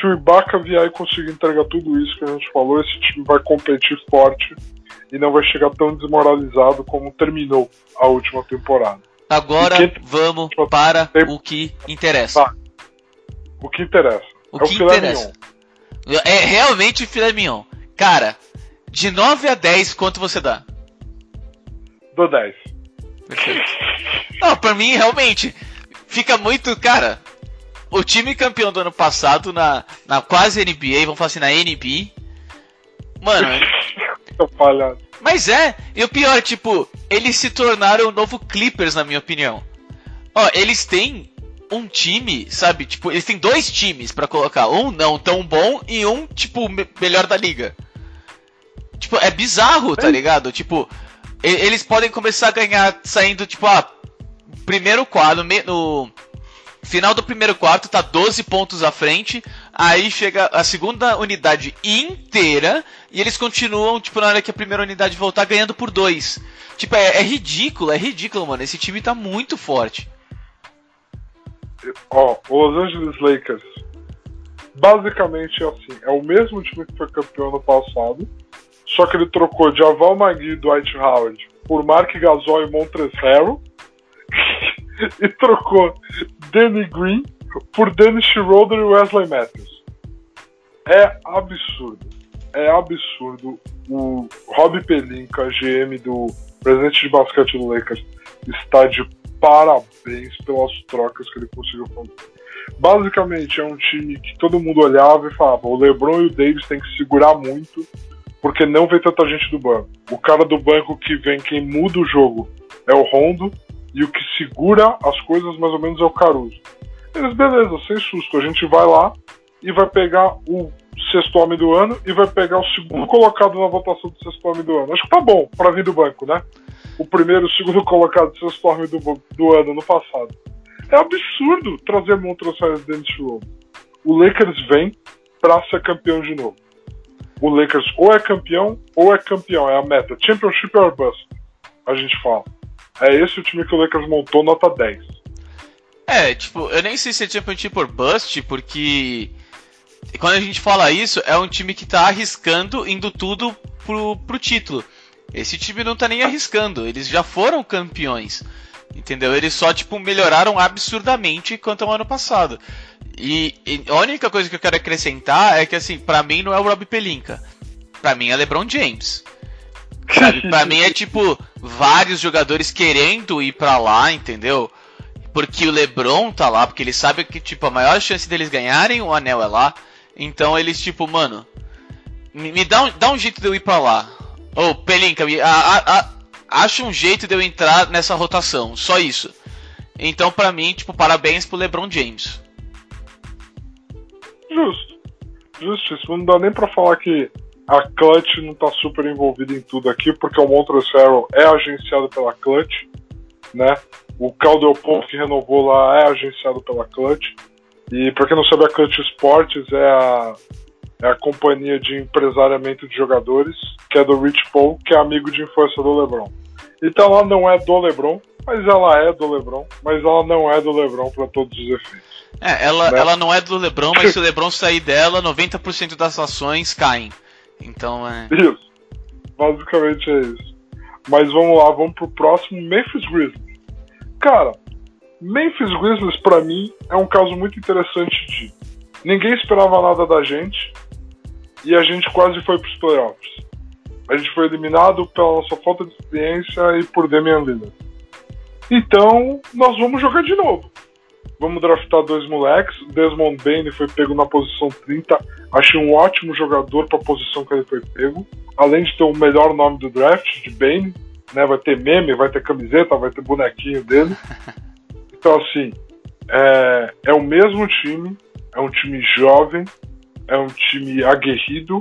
Speaker 3: se o Ibaka vier e conseguir entregar tudo isso que a gente falou, esse time vai competir forte e não vai chegar tão desmoralizado como terminou a última temporada.
Speaker 2: Agora vamos para o que interessa. Tá.
Speaker 3: O que interessa.
Speaker 2: O é que o filé interessa. Mignon. É realmente filé mignon. Cara, de 9 a 10, quanto você dá?
Speaker 3: Do 10.
Speaker 2: Perfeito. Não, pra mim, realmente, fica muito. Cara, o time campeão do ano passado na, na quase NBA, vamos falar assim, na NB. Mano. Mas é, e o pior, tipo, eles se tornaram o novo Clippers, na minha opinião. Ó, eles têm um time, sabe? Tipo, eles têm dois times para colocar. Um não tão bom e um, tipo, me melhor da liga. Tipo, é bizarro, tá ligado? Tipo, eles podem começar a ganhar saindo, tipo, ah, primeiro quadro, no Final do primeiro quarto tá 12 pontos à frente. Aí chega a segunda unidade inteira. E eles continuam, tipo, na hora que a primeira unidade voltar, ganhando por dois. Tipo, é, é ridículo, é ridículo, mano. Esse time tá muito forte.
Speaker 3: Ó, Los Angeles Lakers. Basicamente é assim: é o mesmo time que foi campeão no passado. Só que ele trocou de Aval Magui e Dwight Howard por Mark Gasol e Montrezl e trocou Danny Green por Dennis Schroeder e Wesley Matthews. É absurdo. É absurdo. O Rob Pelinka, GM do presidente de basquete do Lakers, está de parabéns pelas trocas que ele conseguiu fazer. Basicamente, é um time que todo mundo olhava e falava: o LeBron e o Davis têm que segurar muito, porque não vem tanta gente do banco. O cara do banco que vem, quem muda o jogo, é o Rondo, e o que segura as coisas mais ou menos é o Caruso. Eles, beleza, sem susto, a gente vai lá e vai pegar o sexto homem do ano e vai pegar o segundo colocado na votação do sexto homem do ano. Acho que tá bom para vir do banco, né? O primeiro o segundo colocado do sexto homem do, do ano no passado. É absurdo trazer Montrezl dentro de novo. O Lakers vem para ser campeão de novo. O Lakers ou é campeão ou é campeão, é a meta. Championship or bust, a gente fala. É esse o time que o Lakers montou, nota 10.
Speaker 2: É, tipo, eu nem sei se é Championship por Bust, porque quando a gente fala isso, é um time que tá arriscando, indo tudo pro, pro título. Esse time não tá nem arriscando, eles já foram campeões. Entendeu? Eles só, tipo, melhoraram absurdamente quanto ao ano passado. E, e, a única coisa que eu quero acrescentar é que, assim, para mim não é o Rob Pelinka. Para mim é LeBron James. Sabe? Pra mim é tipo vários jogadores querendo ir para lá, entendeu? Porque o LeBron tá lá, porque eles sabem que tipo a maior chance deles ganharem o anel é lá. Então eles tipo, mano, me, dá, um, dá um jeito de eu ir para lá. Ô, oh, Pelinka, me, a, a, a, acha um jeito de eu entrar nessa rotação, só isso. Então, para mim, tipo, parabéns pro LeBron James.
Speaker 3: Justo. Justíssimo. Não dá nem pra falar que a Clutch não está super envolvida em tudo aqui, porque o Harrell é agenciado pela Clutch, né? O Caldwell que renovou lá é agenciado pela Clutch. E para quem não sabe, a Clutch Sports é a, é a companhia de empresariamento de jogadores, que é do Rich Paul, que é amigo de infância do LeBron. Então ela não é do LeBron, mas ela é do LeBron, mas ela não é do LeBron para todos os efeitos.
Speaker 2: É, ela, né? ela não é do LeBron, mas se o LeBron sair dela, 90% das ações caem. Então é.
Speaker 3: Isso. Basicamente é isso. Mas vamos lá, vamos pro próximo Memphis Grizzlies. Cara, Memphis Grizzlies para mim é um caso muito interessante de ninguém esperava nada da gente e a gente quase foi pros playoffs. A gente foi eliminado pela nossa falta de experiência e por Damian Lillard. Então, nós vamos jogar de novo. Vamos draftar dois moleques. Desmond Bain foi pego na posição 30. Achei um ótimo jogador para a posição que ele foi pego. Além de ter o melhor nome do draft, de Bain. Né? Vai ter meme, vai ter camiseta, vai ter bonequinho dele. Então, assim, é, é o mesmo time. É um time jovem. É um time aguerrido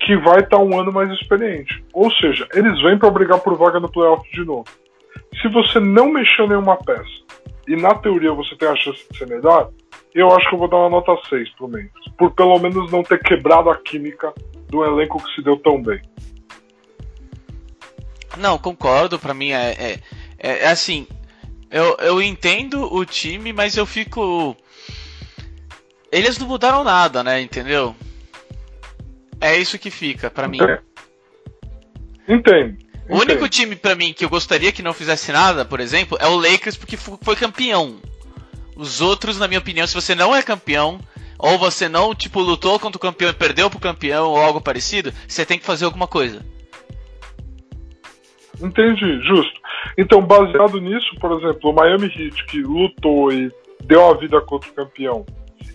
Speaker 3: que vai estar tá um ano mais experiente. Ou seja, eles vêm para brigar por vaga no playoff de novo. Se você não mexeu nenhuma peça e na teoria você tem a chance de ser melhor, eu acho que eu vou dar uma nota 6 pro Memphis. Por pelo menos não ter quebrado a química do elenco que se deu tão bem.
Speaker 2: Não, concordo. Para mim é, é, é, é assim. Eu, eu entendo o time, mas eu fico. Eles não mudaram nada, né? Entendeu? É isso que fica para mim.
Speaker 3: Entendo.
Speaker 2: O único time para mim que eu gostaria que não fizesse nada, por exemplo, é o Lakers porque foi campeão. Os outros, na minha opinião, se você não é campeão, ou você não, tipo, lutou contra o campeão e perdeu pro campeão ou algo parecido, você tem que fazer alguma coisa.
Speaker 3: Entendi, justo. Então, baseado nisso, por exemplo, o Miami Heat, que lutou e deu a vida contra o campeão,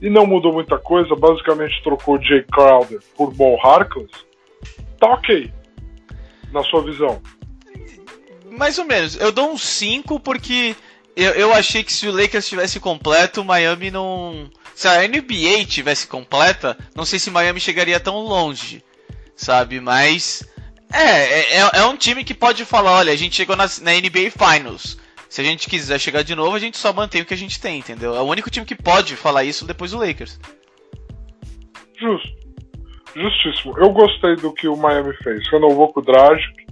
Speaker 3: e não mudou muita coisa, basicamente trocou Jay Crowder por Mo Harkless, tá ok. Na sua visão.
Speaker 2: Mais ou menos. Eu dou um 5 porque eu, eu achei que se o Lakers estivesse completo, o Miami não. Se a NBA tivesse completa, não sei se Miami chegaria tão longe, sabe? Mas. É, é, é um time que pode falar: olha, a gente chegou na, na NBA Finals. Se a gente quiser chegar de novo, a gente só mantém o que a gente tem, entendeu? É o único time que pode falar isso depois do Lakers.
Speaker 3: Justo. Justíssimo. Eu gostei do que o Miami fez. Renovou com o Dragic,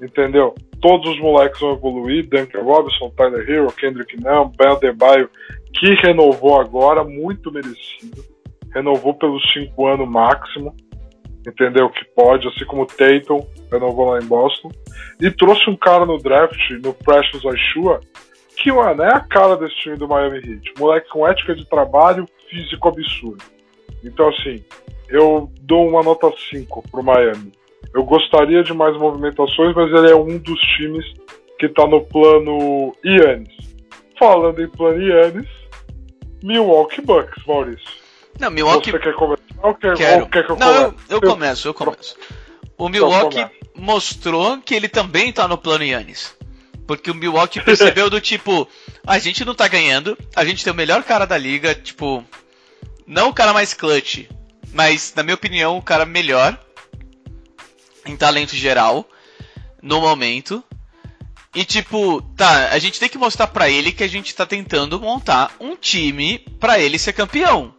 Speaker 3: entendeu? Todos os moleques vão evoluir. Duncan Robinson, Tyler Hero, Kendrick Nunn, Ben Adebayo, que renovou agora, muito merecido. Renovou pelos cinco anos máximo entendeu? Que pode, assim como o Tatum renovou lá em Boston. E trouxe um cara no draft, no Precious Aishua, que, mano, é a cara desse time do Miami Heat. Moleque com ética de trabalho, físico absurdo. Então, assim, eu dou uma nota 5 pro Miami. Eu gostaria de mais movimentações, mas ele é um dos times que tá no plano Yannis. Falando em plano Yannis, Milwaukee Bucks, Maurício.
Speaker 2: Não, Milwaukee.
Speaker 3: Você quer começar ou quer,
Speaker 2: Quero.
Speaker 3: ou quer que eu
Speaker 2: Não, eu, eu começo, eu começo. O Milwaukee mostrou que ele também tá no plano Yannis. Porque o Milwaukee percebeu do tipo, a gente não tá ganhando, a gente tem o melhor cara da liga, tipo, não o cara mais clutch, mas na minha opinião o cara melhor em talento geral no momento. E tipo, tá, a gente tem que mostrar pra ele que a gente tá tentando montar um time pra ele ser campeão.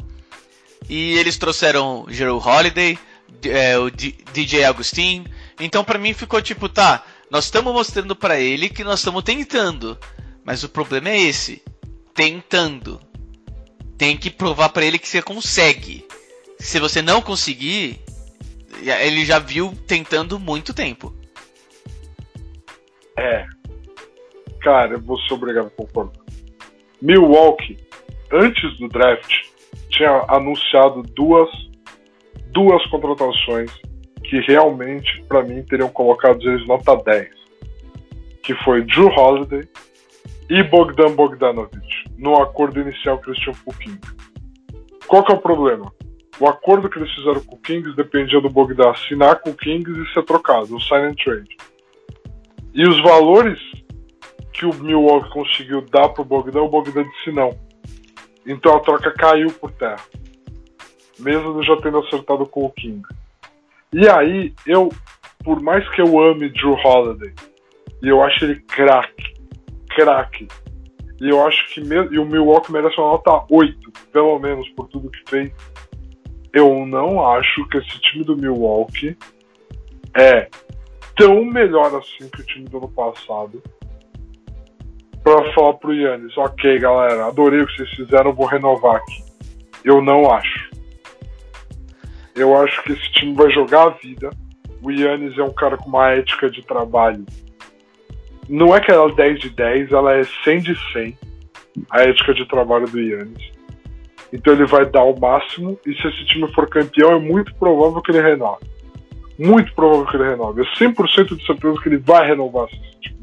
Speaker 2: E eles trouxeram Gerald Holiday, é, o D DJ Agustin. Então para mim ficou tipo, tá, nós estamos mostrando para ele que nós estamos tentando. Mas o problema é esse, tentando. Tem que provar para ele que você consegue. Se você não conseguir, ele já viu tentando muito tempo.
Speaker 3: É. Cara, eu vou ser obrigado a concordar. Milwaukee, antes do draft, tinha anunciado duas, duas contratações que realmente, para mim, teriam colocado eles nota 10. Que foi Drew Holiday e Bogdan Bogdanovic, no acordo inicial que eles tinham com o Kings. Qual que é o problema? O acordo que eles fizeram com o Kings dependia do Bogdan assinar com o Kings e ser trocado, o sign and trade. E os valores que o Milwaukee conseguiu dar pro Bogdan, o Bogdan disse não. Então a troca caiu por terra. Mesmo ele já tendo acertado com o King. E aí, eu, por mais que eu ame Drew Holiday, e eu acho ele craque, craque, E eu acho que e o Milwaukee merece uma nota 8, pelo menos, por tudo que fez. Eu não acho que esse time do Milwaukee é tão melhor assim que o time do ano passado. Pra falar pro Yannis, ok galera, adorei o que vocês fizeram, vou renovar aqui. Eu não acho. Eu acho que esse time vai jogar a vida. O Yannis é um cara com uma ética de trabalho. Não é que ela é 10 de 10, ela é 100 de 100. A ética de trabalho do Yannis. Então ele vai dar o máximo. E se esse time for campeão, é muito provável que ele renove. Muito provável que ele renove. É 100% de certeza que ele vai renovar se esse time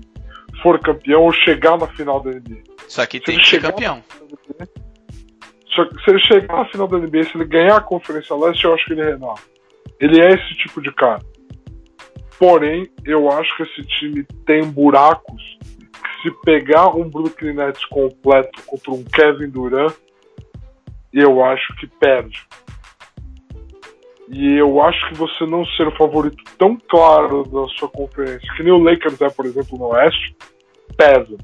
Speaker 3: for campeão ou chegar na final da NBA.
Speaker 2: Só que tem que ser campeão.
Speaker 3: Só que se ele chegar na final da NBA, se ele ganhar a Conferência Leste, eu acho que ele renova. Ele é esse tipo de cara. Porém, eu acho que esse time tem buracos que se pegar um Brooklyn Nets completo contra um Kevin Durant, eu acho que perde. E eu acho que você não ser o favorito tão claro da sua conferência, que nem o Lakers é, por exemplo, no Oeste, pesa.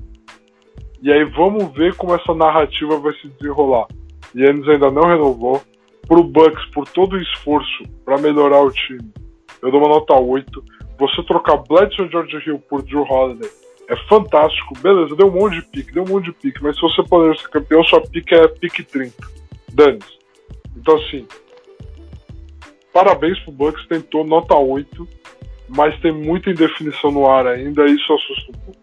Speaker 3: E aí vamos ver como essa narrativa vai se desenrolar. Yannis ainda não renovou. Pro Bucks, por todo o esforço para melhorar o time, eu dou uma nota 8. Você trocar Bledson George Hill por Drew Holiday é fantástico. Beleza, deu um monte de pique, deu um monte de pique. Mas se você poder ser campeão, sua pique é pique 30. Dane-se. Então, assim, parabéns pro Bucks, tentou nota 8, mas tem muita indefinição no ar ainda, e isso assusta um pouco.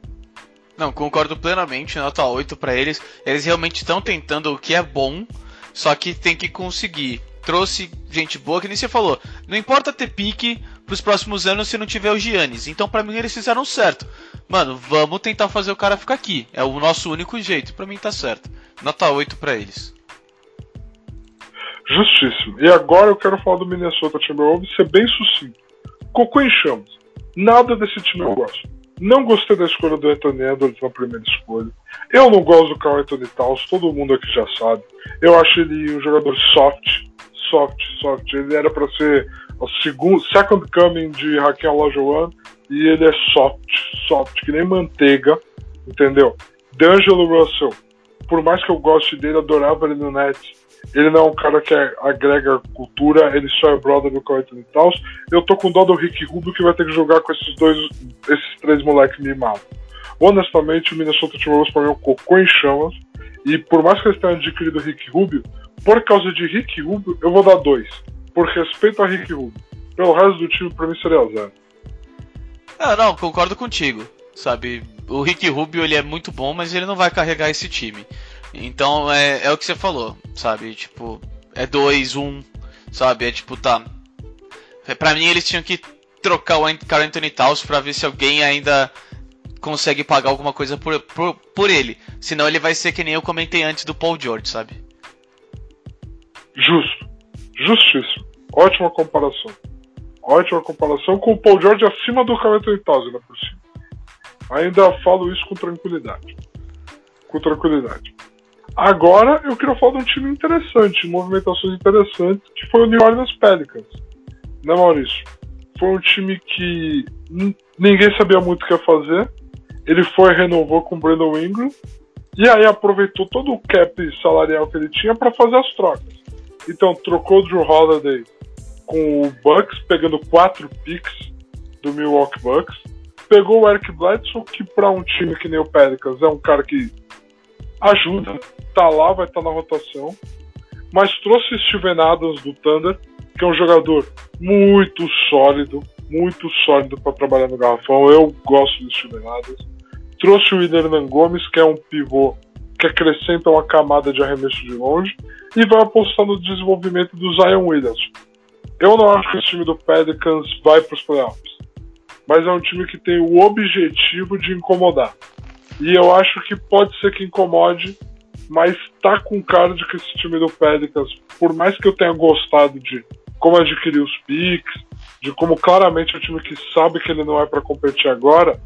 Speaker 2: Não, concordo plenamente, nota 8 para eles. Eles realmente estão tentando o que é bom, só que tem que conseguir. Trouxe gente boa, que nem você falou. Não importa ter pique pros próximos anos se não tiver o Giannis. Então, para mim, eles fizeram certo. Mano, vamos tentar fazer o cara ficar aqui. É o nosso único jeito. Para mim, tá certo. Nota 8 para eles.
Speaker 3: Justíssimo. E agora eu quero falar do Minnesota Timberwolves ser bem sucinto. Cocô em chamas. Nada desse time eu gosto. Não gostei da escolha do Anthony Edwards na primeira escolha. Eu não gosto do Carl Anthony Towns, todo mundo aqui já sabe. Eu acho ele um jogador soft, soft, soft. Ele era para ser o segundo, second coming de Raquel Olajuwon e ele é soft, soft, que nem manteiga, entendeu? D'Angelo Russell, por mais que eu goste dele, adorava ele no Nets, ele não é um cara que agrega cultura, ele só é brother do Carlton e Towns. Eu tô com dó do Rick Rubio que vai ter que jogar com esses dois, esses três moleques mimados. Honestamente, o Minnesota Timberwolves para mim é um cocô em chamas. E por mais que eles tenham adquirido o Rick Rubio, por causa de Rick Rubio, eu vou dar dois. Por respeito a Rick Rubio. Pelo resto do time, pra mim seria zero.
Speaker 2: Ah, não, concordo contigo. Sabe, o Rick Rubio ele é muito bom, mas ele não vai carregar esse time. Então é, é o que você falou, sabe? Tipo, é 2, 1, um, sabe? É tipo, tá. É, pra mim eles tinham que trocar o Carl Anthony Towns pra ver se alguém ainda consegue pagar alguma coisa por, por, por ele. Senão ele vai ser que nem eu comentei antes do Paul George, sabe?
Speaker 3: Justo. Justíssimo. Ótima comparação. Ótima comparação com o Paul George acima do Carl Anthony Towns, né, por cima. Ainda falo isso com tranquilidade. Com tranquilidade. Agora eu queria falar de um time interessante, movimentações interessantes, que foi o New Orleans Pelicans. Né, Maurício? Foi um time que ninguém sabia muito o que ia fazer. Ele foi renovou com o Brandon Ingram e aí aproveitou todo o cap salarial que ele tinha para fazer as trocas. Então trocou o Drew Holiday com o Bucks, pegando quatro picks do Milwaukee Bucks. Pegou o Eric Bledsoe, que para um time que nem o Pelicans é um cara que ajuda, tá lá, vai estar tá na rotação. Mas trouxe Steven Adams do Thunder, que é um jogador muito sólido, muito sólido para trabalhar no garrafão. Eu gosto do Steven Adams. Trouxe o Hernan Gomes, que é um pivô que acrescenta uma camada de arremesso de longe e vai apostar no desenvolvimento do Zion Williams. Eu não acho que esse time do Pelicans vai para os playoffs, mas é um time que tem o objetivo de incomodar. E eu acho que pode ser que incomode, mas tá com cara de que esse time do Pelicans, por mais que eu tenha gostado de como adquirir os picks, de como claramente é um time que sabe que ele não é para competir agora,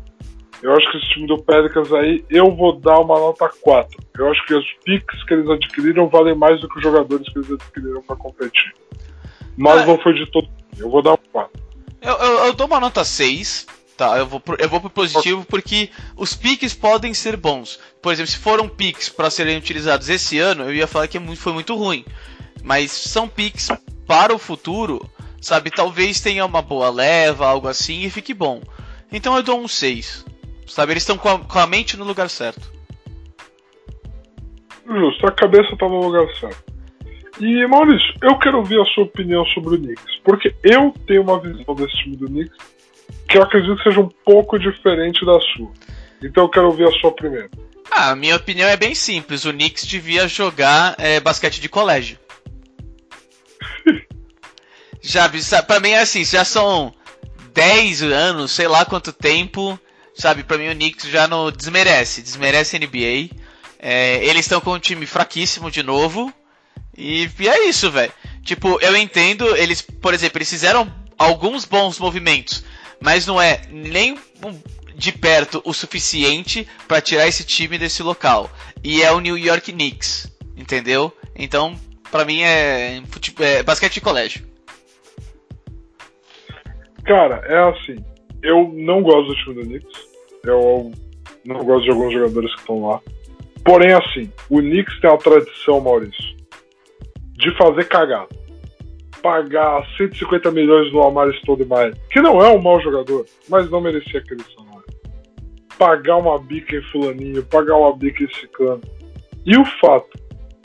Speaker 3: eu acho que esse time do Pelicans aí, eu vou dar uma nota 4. Eu acho que os picks que eles adquiriram valem mais do que os jogadores que eles adquiriram para competir. Mas é. não foi de todo. Eu vou dar um 4.
Speaker 2: Eu, eu, eu, dou uma nota 6, Tá, eu vou pro, eu vou pro positivo porque os piques podem ser bons. Por exemplo, se foram piques para serem utilizados esse ano, eu ia falar que é foi muito ruim. Mas são piques para o futuro, sabe? Talvez tenha uma boa leva, algo assim, e fique bom. Então eu dou um 6. Sabe, eles estão com, com, a mente no lugar certo.
Speaker 3: Justo, a cabeça tá no lugar certo. E Maurício, eu quero ouvir a sua opinião sobre o Knicks, porque eu tenho uma visão desse time do Knicks que eu acredito que seja um pouco diferente da sua. Então eu quero ouvir a sua primeiro.
Speaker 2: Ah, a minha opinião é bem simples. O Knicks devia jogar é, basquete de colégio. já, pra mim é assim, já são 10 anos, sei lá quanto tempo, sabe? Pra mim o Knicks já não desmerece, desmerece a NBA. É, eles estão com um time fraquíssimo de novo. E, e é isso, velho. Tipo, eu entendo, eles, por exemplo, eles fizeram alguns bons movimentos, mas não é nem de perto o suficiente para tirar esse time desse local. E é o New York Knicks, entendeu? Então, para mim é, é basquete de colégio.
Speaker 3: Cara, é assim. Eu não gosto do time do Knicks. Eu não gosto de alguns jogadores que estão lá. Porém, assim, o Knicks tem a tradição, Maurício, de fazer cagada. Pagar 150 milhões no Amari Stoudemire, que não é um mau jogador, mas não merecia aquele salário. Pagar uma bica em fulaninho, pagar uma bica em ciclano. E o fato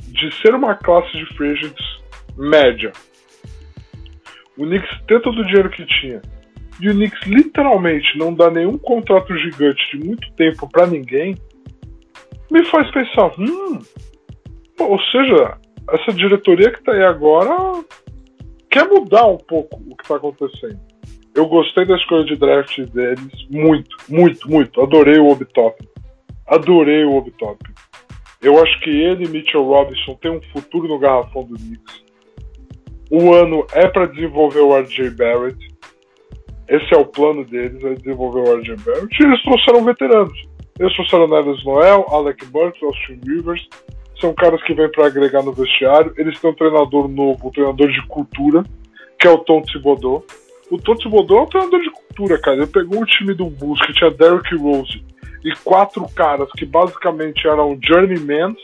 Speaker 3: de ser uma classe de free média, o Knicks ter todo o dinheiro que tinha, e o Knicks literalmente não dá nenhum contrato gigante de muito tempo para ninguém, me faz pensar, hum, ou seja, essa diretoria que tá aí agora quer mudar um pouco o que tá acontecendo. Eu gostei da escolha de draft deles muito, muito, muito. Adorei o Obtop. Adorei o Obtop. Eu acho que ele e Mitchell Robinson têm um futuro no garrafão do Knicks. O ano é para desenvolver o RJ Barrett. Esse é o plano deles, é desenvolver o RJ Barrett. E eles trouxeram veteranos. Eles trouxeram Neves Noel, Alec Burks, Austin Rivers são caras que vêm para agregar no vestiário. Eles têm um treinador novo, um treinador de cultura, que é o Tom Thibodeau. O Tom Thibodeau é um treinador de cultura, cara. Ele pegou um time do Bulls que tinha Derrick Rose e quatro caras que basicamente eram journeymen,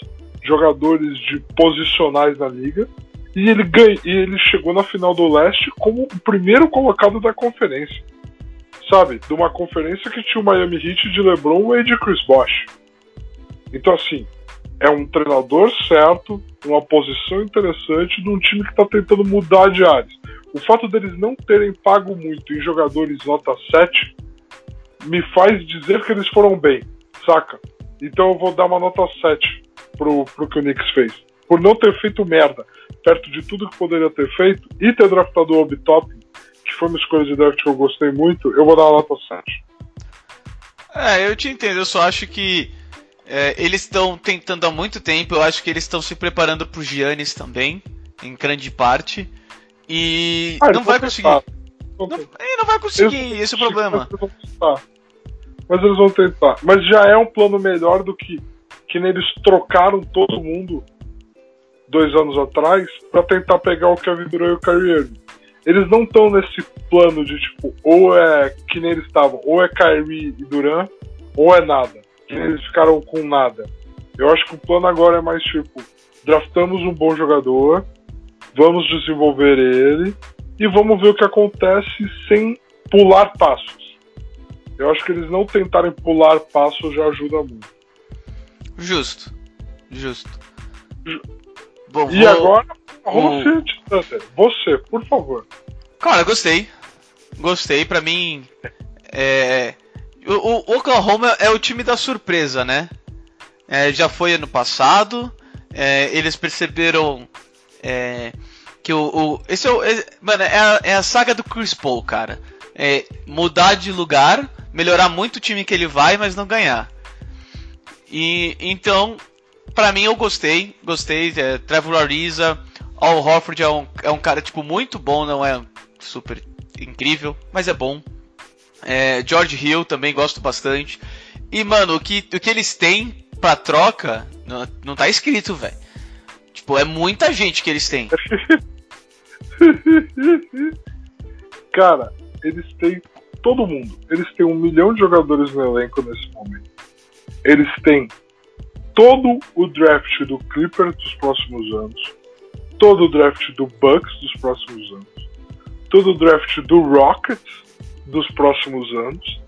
Speaker 3: jogadores de posicionais na liga. E ele, ganha, e ele chegou na final do leste como o primeiro colocado da conferência. Sabe? De uma conferência que tinha o Miami Heat de LeBron e de Chris Bosh. Então, assim, é um treinador certo, uma posição interessante de um time que está tentando mudar de áreas. O fato deles não terem pago muito em jogadores nota 7 me faz dizer que eles foram bem, saca? Então eu vou dar uma nota 7 pro, pro que o Knicks fez. Por não ter feito merda perto de tudo que poderia ter feito e ter draftado o Obitop, que foi uma escolha de draft que eu gostei muito, eu vou dar uma nota 7.
Speaker 2: É, eu te entendo, eu só acho que é, eles estão tentando há muito tempo, eu acho que eles estão se preparando pro Giannis também, em grande parte. E ah, não vai conseguir. Não, não vai conseguir, eles esse é o problema.
Speaker 3: Mas eles vão tentar. Mas já é um plano melhor do que que eles trocaram todo mundo dois anos atrás para tentar pegar o Kevin Durant e o Kyrie Irving. Eles não estão nesse plano de tipo, ou é que nem eles estavam, ou é Kyrie e Durant, ou é nada eles ficaram com nada. Eu acho que o plano agora é mais tipo: draftamos um bom jogador, vamos desenvolver ele e vamos ver o que acontece sem pular passos. Eu acho que eles não tentarem pular passos já ajuda muito.
Speaker 2: Justo. Justo.
Speaker 3: Bom, e vou... agora, você, Thunder, você, por favor.
Speaker 2: Cara, gostei. Gostei. Pra mim, é, o, o Oklahoma é o time da surpresa, né? É, já foi ano passado. É, eles perceberam é, que o, o, esse é, o, é, mano, é a, é a, saga do Chris Paul, cara. É mudar de lugar, melhorar muito o time que ele vai, mas não ganhar. E então, para mim eu gostei, gostei. É, Trevor Ariza, Al Horford é um, é um cara tipo muito bom, não é super incrível, mas é bom. É, George Hill também gosto bastante. E, mano, o que, o que eles têm pra troca não, não tá escrito, velho. Tipo, é muita gente que eles têm.
Speaker 3: Cara, eles têm todo mundo. Eles têm um milhão de jogadores no elenco nesse momento. Eles têm todo o draft do Clippers dos próximos anos, todo o draft do Bucks dos próximos anos, todo o draft do Rockets dos próximos anos.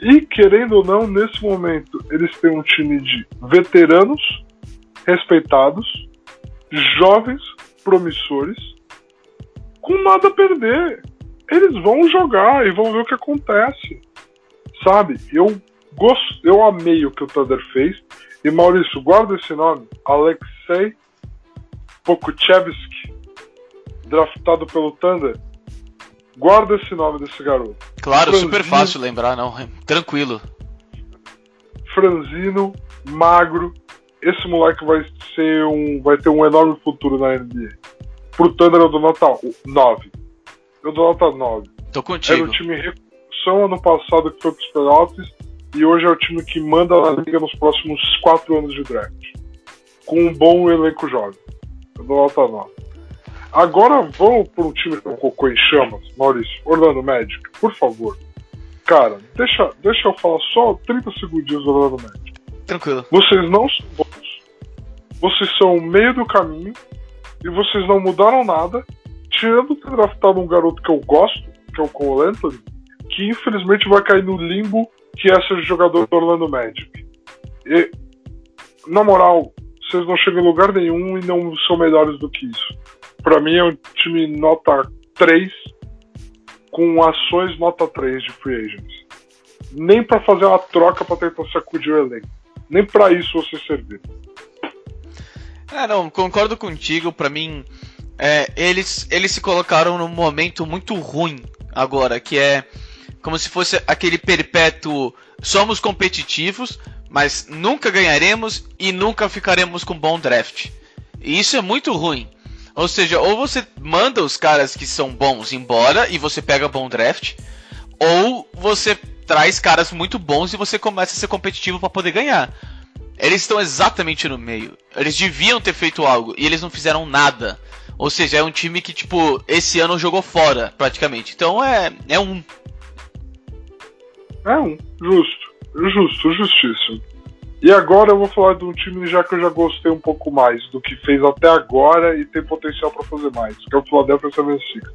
Speaker 3: E, querendo ou não, nesse momento, eles têm um time de veteranos respeitados, jovens promissores, com nada a perder. Eles vão jogar e vão ver o que acontece. Sabe? Eu gosto, eu amei o que o Thunder fez. E Maurício, guarda esse nome, Alexei Pokuchevsky, draftado pelo Thunder. Guarda esse nome desse garoto.
Speaker 2: Claro, Franzino, super fácil lembrar, não. Tranquilo.
Speaker 3: Franzino, magro. Esse moleque vai ser um. vai ter um enorme futuro na NBA. Pro Thunder eu dou nota 9. Eu dou nota 9.
Speaker 2: Tô contigo.
Speaker 3: Era o time recursão ano passado que foi pros playoffs e hoje é o time que manda na liga nos próximos 4 anos de draft. Com um bom elenco jovem. Eu dou nota 9. Agora vamos para um time com cocô em chamas, Maurício. Orlando Magic, por favor. Cara, deixa, deixa eu falar só 30 segundinhos do Orlando Magic.
Speaker 2: Tranquilo.
Speaker 3: Vocês não são bons. Vocês são o meio do caminho e vocês não mudaram nada, tirando ter draftado um garoto que eu gosto, que é o Cole Anthony, que infelizmente vai cair no limbo que é ser jogador do Orlando Magic. E, na moral, vocês não chegam em lugar nenhum e não são melhores do que isso. Para mim é um time nota 3 com ações nota 3 de free agents. Nem para fazer uma troca para tentar sacudir o elenco. Nem para isso você servir.
Speaker 2: É, não, concordo contigo. Para mim, é, eles, eles se colocaram num momento muito ruim agora, que é como se fosse aquele perpétuo somos competitivos, mas nunca ganharemos e nunca ficaremos com bom draft. E isso é muito ruim. Ou seja, ou você manda os caras que são bons embora e você pega bom draft, ou você traz caras muito bons e você começa a ser competitivo para poder ganhar. Eles estão exatamente no meio. Eles deviam ter feito algo e eles não fizeram nada. Ou seja, é um time que, tipo, esse ano jogou fora, praticamente. Então é, é um.
Speaker 3: É um. Justo. Justo, justíssimo. E agora eu vou falar de um time já que eu já gostei um pouco mais do que fez até agora e tem potencial para fazer mais, que é o Philadelphia 76ers.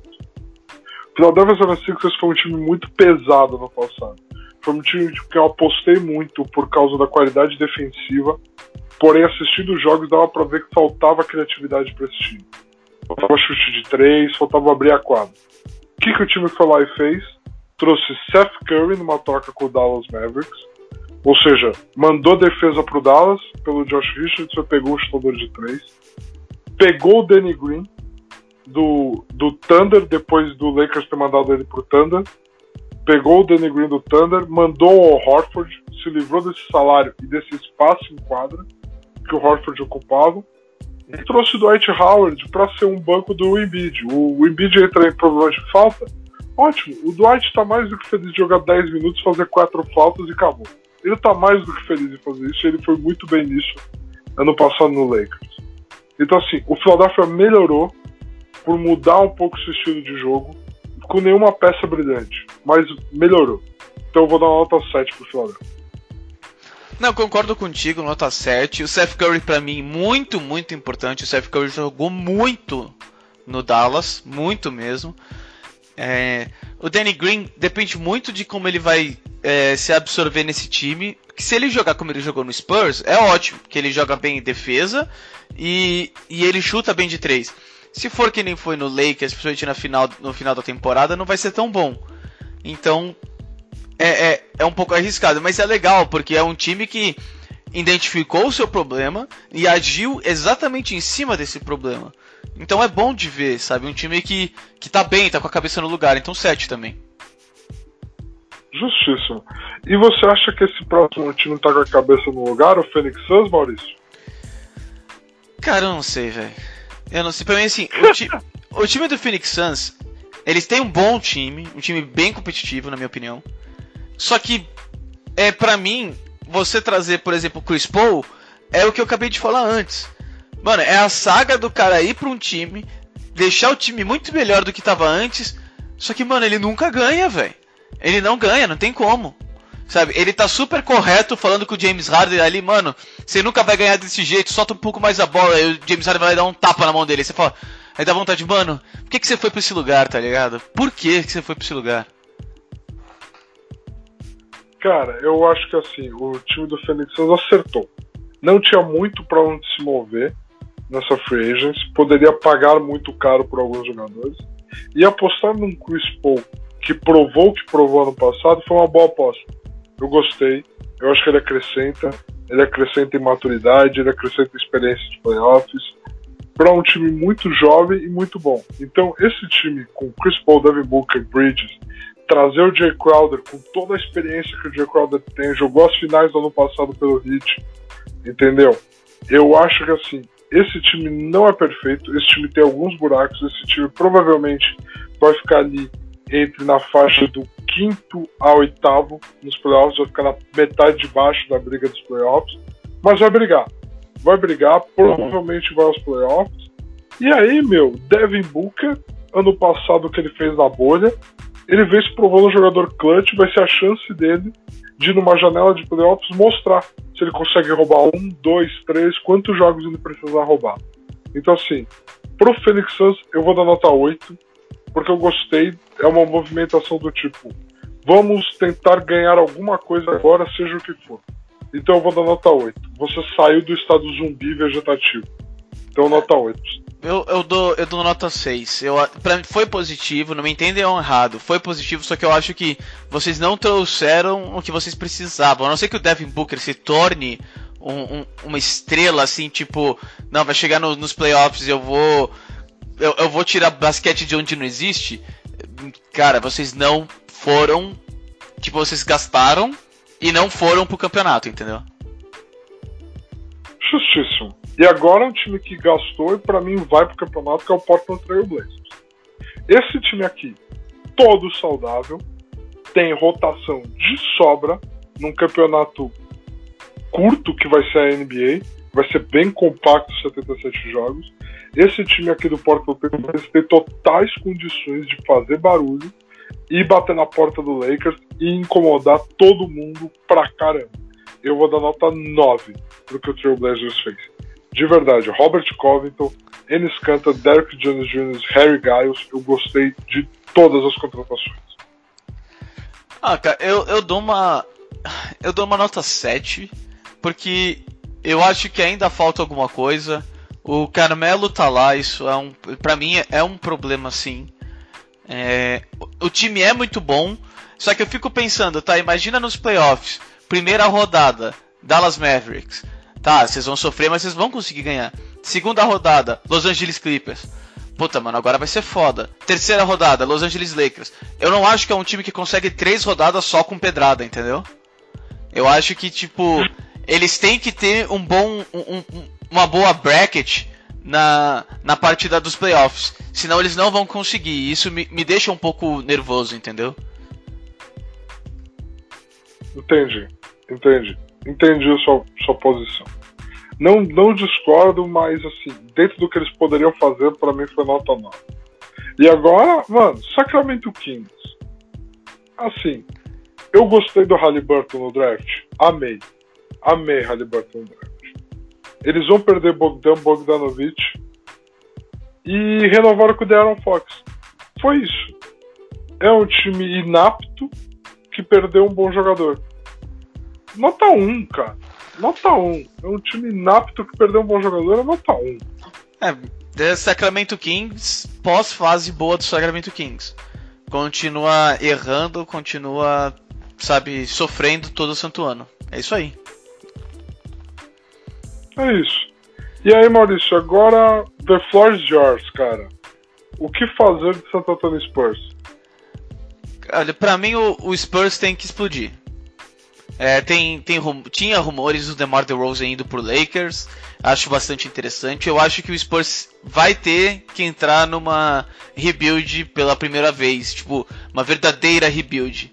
Speaker 3: O Philadelphia 76ers foi um time muito pesado no passado. Foi um time que eu apostei muito por causa da qualidade defensiva, porém assistindo os jogos dava para ver que faltava criatividade para esse time. Faltava chute de três, faltava abrir a quadra. O que, que o time foi lá e fez? Trouxe Seth Curry numa troca com o Dallas Mavericks, ou seja, mandou defesa pro Dallas pelo Josh Richardson, pegou o chutador de três. Pegou o Danny Green do, do Thunder, depois do Lakers ter mandado ele pro Thunder. Pegou o Danny Green do Thunder, mandou ao Horford, se livrou desse salário e desse espaço em quadra que o Horford ocupava. E trouxe o Dwight Howard para ser um banco do Embiid. O, o Embiid entra em problema de falta. Ótimo, o Dwight está mais do que feliz de jogar 10 minutos, fazer quatro faltas e acabou. Ele tá mais do que feliz em fazer isso, ele foi muito bem nisso ano passado no Lakers. Então, assim, o Philadelphia melhorou por mudar um pouco seu estilo de jogo, com nenhuma peça brilhante, mas melhorou. Então eu vou dar uma nota 7 pro Philadelphia.
Speaker 2: Não, concordo contigo, nota 7. O Seth Curry, para mim, muito, muito importante. O Seth Curry jogou muito no Dallas, muito mesmo. É, o Danny Green depende muito de como ele vai é, se absorver nesse time. Que se ele jogar como ele jogou no Spurs, é ótimo, que ele joga bem em defesa e, e ele chuta bem de três. Se for que nem foi no Lakers, principalmente na final, no final da temporada, não vai ser tão bom. Então é, é, é um pouco arriscado, mas é legal, porque é um time que identificou o seu problema e agiu exatamente em cima desse problema. Então é bom de ver, sabe? Um time que, que tá bem, tá com a cabeça no lugar. Então 7 também.
Speaker 3: Justíssimo. E você acha que esse próximo time tá com a cabeça no lugar, o Phoenix Suns, Maurício?
Speaker 2: Cara, eu não sei, velho. Eu não sei. Pra mim, assim, o, ti o time do Phoenix Suns, eles têm um bom time, um time bem competitivo, na minha opinião. Só que, é para mim, você trazer, por exemplo, o Chris Paul, é o que eu acabei de falar antes. Mano, é a saga do cara ir pra um time, deixar o time muito melhor do que tava antes, só que, mano, ele nunca ganha, velho. Ele não ganha, não tem como. Sabe, ele tá super correto falando com o James Harden ali, mano, você nunca vai ganhar desse jeito, solta um pouco mais a bola, aí o James Harden vai dar um tapa na mão dele. Aí você fala, aí dá vontade, mano, por que, que você foi pra esse lugar, tá ligado? Por que, que você foi pra esse lugar?
Speaker 3: Cara, eu acho que assim, o time do Phoenix Suns acertou. Não tinha muito para onde se mover nessa free agency, poderia pagar muito caro por alguns jogadores. E apostar num Chris Paul que provou que provou ano passado foi uma boa aposta. Eu gostei, eu acho que ele acrescenta, ele acrescenta em maturidade, ele acrescenta experiência de playoffs para um time muito jovem e muito bom. Então, esse time com Chris Paul, Devin Booker, Bridges, trazer o Jay Crowder com toda a experiência que o Jay Crowder tem, jogou as finais do ano passado pelo Heat, entendeu? Eu acho que assim, esse time não é perfeito, esse time tem alguns buracos, esse time provavelmente vai ficar ali entre na faixa do quinto a oitavo nos playoffs, vai ficar na metade de baixo da briga dos playoffs, mas vai brigar. Vai brigar, provavelmente vai aos playoffs. E aí, meu, Devin Booker, ano passado que ele fez na bolha, ele vem se provando um jogador clutch, vai ser a chance dele de, numa janela de playoffs, mostrar se ele consegue roubar um, dois, três, quantos jogos ele precisa roubar. Então, assim, pro Phoenix Suns, eu vou dar nota 8, porque eu gostei. É uma movimentação do tipo: vamos tentar ganhar alguma coisa agora, seja o que for. Então eu vou dar nota 8. Você saiu do estado zumbi vegetativo. Então, nota 8.
Speaker 2: Eu, eu, dou, eu dou nota 6. Eu, pra mim foi positivo, não me entendam errado. Foi positivo, só que eu acho que vocês não trouxeram o que vocês precisavam. A não ser que o Devin Booker se torne um, um, uma estrela, assim, tipo, não, vai chegar no, nos playoffs e eu vou. Eu, eu vou tirar basquete de onde não existe. Cara, vocês não foram. Tipo, vocês gastaram e não foram pro campeonato, entendeu?
Speaker 3: Justíssimo. E agora é um time que gastou e para mim vai pro campeonato, que é o Portland Trail Blazers. Esse time aqui, todo saudável, tem rotação de sobra num campeonato curto que vai ser a NBA, vai ser bem compacto, 77 jogos. Esse time aqui do Portland Trail Blazers tem totais condições de fazer barulho e bater na porta do Lakers e incomodar todo mundo pra caramba. Eu vou dar nota 9 pro que o Trail Blazers fez de verdade, Robert Covington, Enes Kanter, Derek Jones Jr., Harry Giles, eu gostei de todas as contratações.
Speaker 2: Ah, cara, eu, eu dou uma. Eu dou uma nota 7, porque eu acho que ainda falta alguma coisa. O Carmelo tá lá, isso é um. Pra mim é um problema sim. É, o time é muito bom, só que eu fico pensando, tá? Imagina nos playoffs, primeira rodada, Dallas Mavericks. Tá, vocês vão sofrer, mas vocês vão conseguir ganhar. Segunda rodada, Los Angeles Clippers. Puta, mano, agora vai ser foda. Terceira rodada, Los Angeles Lakers. Eu não acho que é um time que consegue três rodadas só com pedrada, entendeu? Eu acho que, tipo, eles têm que ter um bom. Um, um, uma boa bracket na, na partida dos playoffs. Senão eles não vão conseguir. Isso me, me deixa um pouco nervoso, entendeu?
Speaker 3: Entendi, entendi. Entendi a sua, sua posição. Não, não discordo, mas assim, dentro do que eles poderiam fazer, para mim foi nota 9. E agora, mano, Sacramento Kings. Assim, eu gostei do Halliburton no draft. Amei. Amei Halliburton no draft. Eles vão perder Bogdan Bogdanovic e renovaram com o De'Aaron Fox. Foi isso. É um time inapto que perdeu um bom jogador. Nota 1, cara. Nota 1. É um time inapto que perdeu um bom jogador, é nota 1.
Speaker 2: É, Sacramento Kings, pós-fase boa do Sacramento Kings. Continua errando, continua, sabe, sofrendo todo o santo ano. É isso aí.
Speaker 3: É isso. E aí, Maurício, agora The Floor is yours, cara. O que fazer de Santo Antônio Spurs?
Speaker 2: Olha, pra mim o, o Spurs tem que explodir. É, tem, tem rum, tinha rumores do DeMar DeRozan indo pro Lakers. Acho bastante interessante. Eu acho que o Spurs vai ter que entrar numa rebuild pela primeira vez, tipo, uma verdadeira rebuild.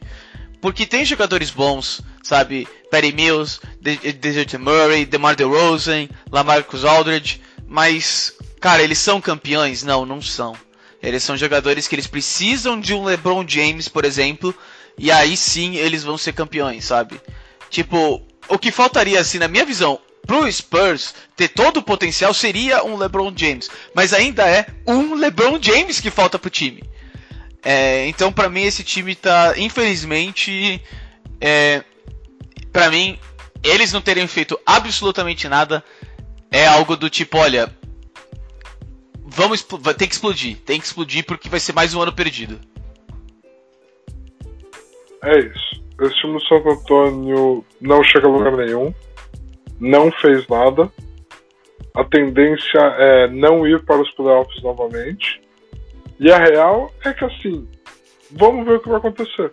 Speaker 2: Porque tem jogadores bons, sabe? Perry Mills, Dejounte Murray, DeMar DeRozan, LaMarcus Aldridge, mas cara, eles são campeões? Não, não são. Eles são jogadores que eles precisam de um LeBron James, por exemplo, e aí sim eles vão ser campeões, sabe? Tipo, o que faltaria, assim, na minha visão, pro Spurs ter todo o potencial seria um LeBron James, mas ainda é um LeBron James que falta pro time. É, então, para mim, esse time tá, infelizmente, é, para mim, eles não terem feito absolutamente nada é algo do tipo, olha, vamos tem que explodir, tem que explodir porque vai ser mais um ano perdido.
Speaker 3: É isso. Esse time do Santo Antônio não chega a lugar nenhum, não fez nada. A tendência é não ir para os playoffs novamente. E a real é que assim, vamos ver o que vai acontecer.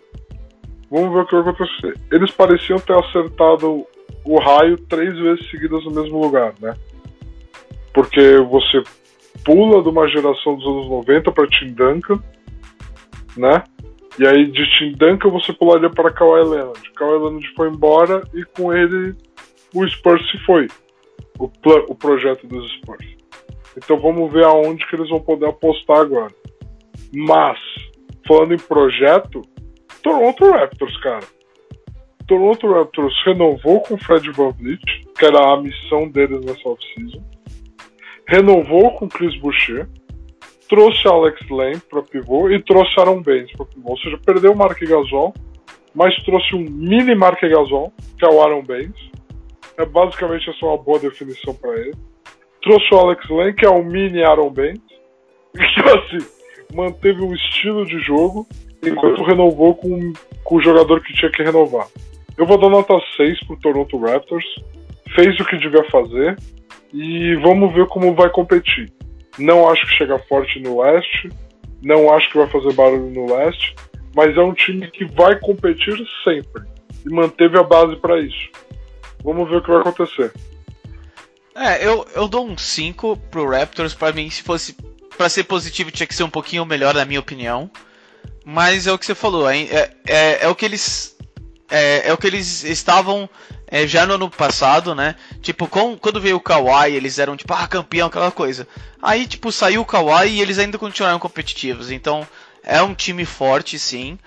Speaker 3: Vamos ver o que vai acontecer. Eles pareciam ter acertado o raio três vezes seguidas no mesmo lugar, né? Porque você pula de uma geração dos anos 90 para Tim Duncan, né? E aí de Tim Duncan você pularia para Kawhi Leonard. Kawhi Leonard foi embora e com ele o Spurs se foi. O, o projeto dos Spurs. Então vamos ver aonde que eles vão poder apostar agora. Mas, falando em projeto, Toronto Raptors, cara. Toronto Raptors renovou com Fred Van Vliet, que era a missão deles nessa off-season. Renovou com Chris Boucher. Trouxe Alex Lane para pivô e trouxe Aaron Baines para pivô. Ou seja, perdeu o Mark Gasol, mas trouxe um mini Mark Gasol, que é o Aaron Baines. É basicamente essa é uma boa definição para ele. Trouxe o Alex Lane, que é o mini Aaron Baines. Então, assim, manteve um estilo de jogo enquanto renovou com, com o jogador que tinha que renovar. Eu vou dar nota 6 pro Toronto Raptors. Fez o que devia fazer e vamos ver como vai competir. Não acho que chega forte no leste, não acho que vai fazer barulho no leste, mas é um time que vai competir sempre e manteve a base para isso. Vamos ver o que vai acontecer.
Speaker 2: É, eu, eu dou um 5 pro Raptors. Para mim, se fosse para ser positivo, tinha que ser um pouquinho melhor, na minha opinião. Mas é o que você falou, é, é, é o que eles. É, é, o que eles estavam é, já no ano passado, né? Tipo, com, quando veio o Kawhi, eles eram tipo, ah, campeão, aquela coisa. Aí, tipo, saiu o Kawhi e eles ainda continuaram competitivos. Então, é um time forte, sim.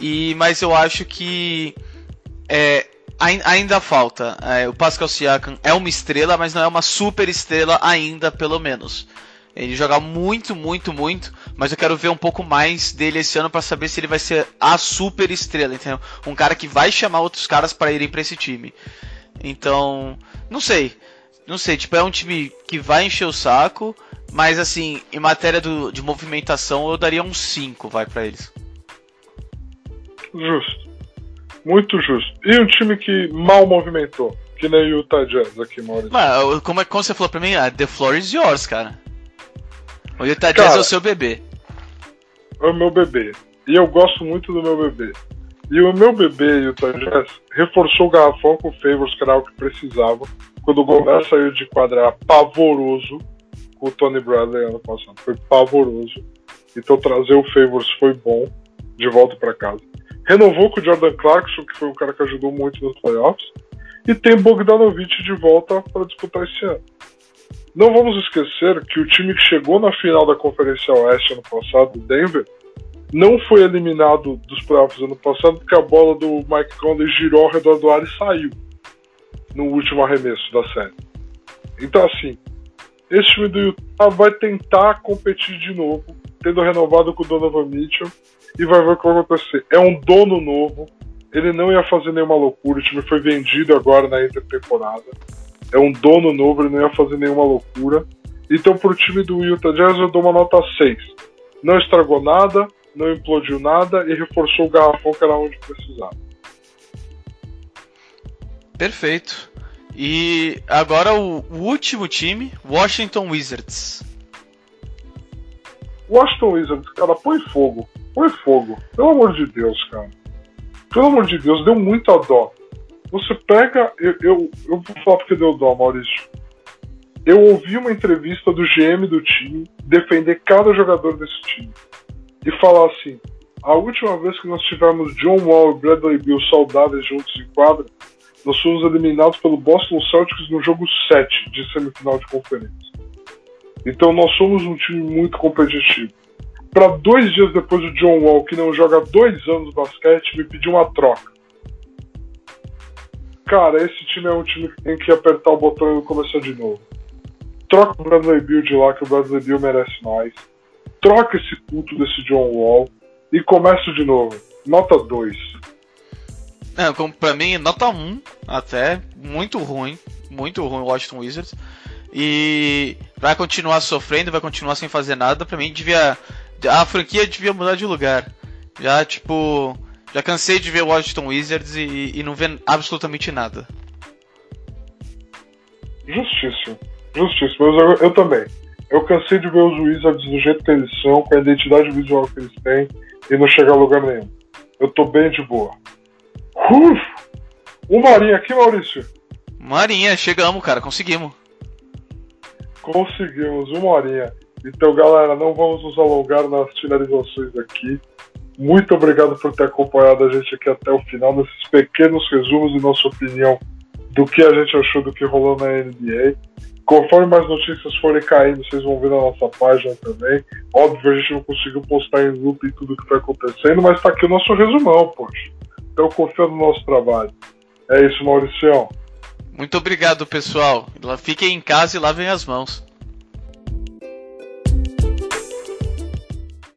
Speaker 2: E, mas eu acho que é, ainda falta. É, o Pascal Siakam é uma estrela, mas não é uma super estrela ainda, pelo menos. Ele joga muito, muito, muito, mas eu quero ver um pouco mais dele esse ano para saber se ele vai ser a super estrela, entendeu? Um cara que vai chamar outros caras para irem para esse time. Então, não sei. Não sei, tipo, é um time que vai encher o saco, mas assim, em matéria do, de movimentação, eu daria um 5, vai para eles.
Speaker 3: Justo. Muito justo. E um time que mal movimentou, que nem o Utah Jazz aqui, Maurício.
Speaker 2: Mas, como, é, como você falou pra mim, ah, the floor is yours, cara. O Utah Jazz é o seu bebê.
Speaker 3: É o meu bebê. E eu gosto muito do meu bebê. E o meu bebê, Utah Jazz, reforçou o garrafão com o Favors, que era o que precisava. Quando o Gobert saiu de quadra pavoroso com o Tony Bradley ano passado. Foi pavoroso. Então trazer o Favors foi bom, de volta para casa. Renovou com o Jordan Clarkson, que foi um cara que ajudou muito nos playoffs. E tem Bogdanovich de volta para disputar esse ano. Não vamos esquecer que o time que chegou na final da Conferência Oeste ano passado, Denver, não foi eliminado dos playoffs ano passado porque a bola do Mike Conley girou ao redor do ar e saiu no último arremesso da série. Então, assim, esse time do Utah vai tentar competir de novo, tendo renovado com o Donovan Mitchell, e vai ver o que vai acontecer. É um dono novo, ele não ia fazer nenhuma loucura, o time foi vendido agora na intertemporada é um dono novo, ele não ia fazer nenhuma loucura. Então, pro time do Utah Jazz, eu dou uma nota 6. Não estragou nada, não implodiu nada e reforçou o garrafão que era onde precisava.
Speaker 2: Perfeito. E agora o, o último time, Washington Wizards.
Speaker 3: Washington Wizards, cara, põe fogo. Põe fogo. Pelo amor de Deus, cara. Pelo amor de Deus, deu muita dó. Você pega. Eu, eu, eu vou falar porque deu dó, Maurício. Eu ouvi uma entrevista do GM do time defender cada jogador desse time e falar assim: a última vez que nós tivemos John Wall e Bradley Bill saudáveis juntos em quadra, nós fomos eliminados pelo Boston Celtics no jogo 7 de semifinal de conferência. Então nós somos um time muito competitivo. para dois dias depois o John Wall, que não joga dois anos basquete, me pedir uma troca. Cara, esse time é um time que tem que apertar o botão e começar de novo. Troca o Bradley Bill de lá, que o Bradley Bill merece mais. Troca esse puto desse John Wall e começa de novo. Nota 2.
Speaker 2: É, pra mim, nota 1 até. Muito ruim. Muito ruim o Washington Wizards. E vai continuar sofrendo, vai continuar sem fazer nada. Pra mim, devia. A franquia devia mudar de lugar. Já, tipo. Já cansei de ver o Washington Wizards e, e não ver absolutamente nada.
Speaker 3: Justíssimo. Justíssimo. Mas eu, eu também. Eu cansei de ver os Wizards do jeito que eles são, com a identidade visual que eles têm, e não chegar a lugar nenhum. Eu tô bem de boa. Uf! Uma horinha aqui, Maurício.
Speaker 2: Marinha, chegamos, cara, conseguimos.
Speaker 3: Conseguimos, uma horinha. Então, galera, não vamos nos alongar nas finalizações aqui. Muito obrigado por ter acompanhado a gente aqui até o final, nesses pequenos resumos e nossa opinião do que a gente achou do que rolou na NBA. Conforme mais notícias forem caindo, vocês vão ver na nossa página também. Óbvio, a gente não conseguiu postar em loop tudo que foi acontecendo, mas tá aqui o nosso resumão, poxa. Então confia no nosso trabalho. É isso, Mauricião.
Speaker 2: Muito obrigado, pessoal. Fiquem em casa e lavem as mãos.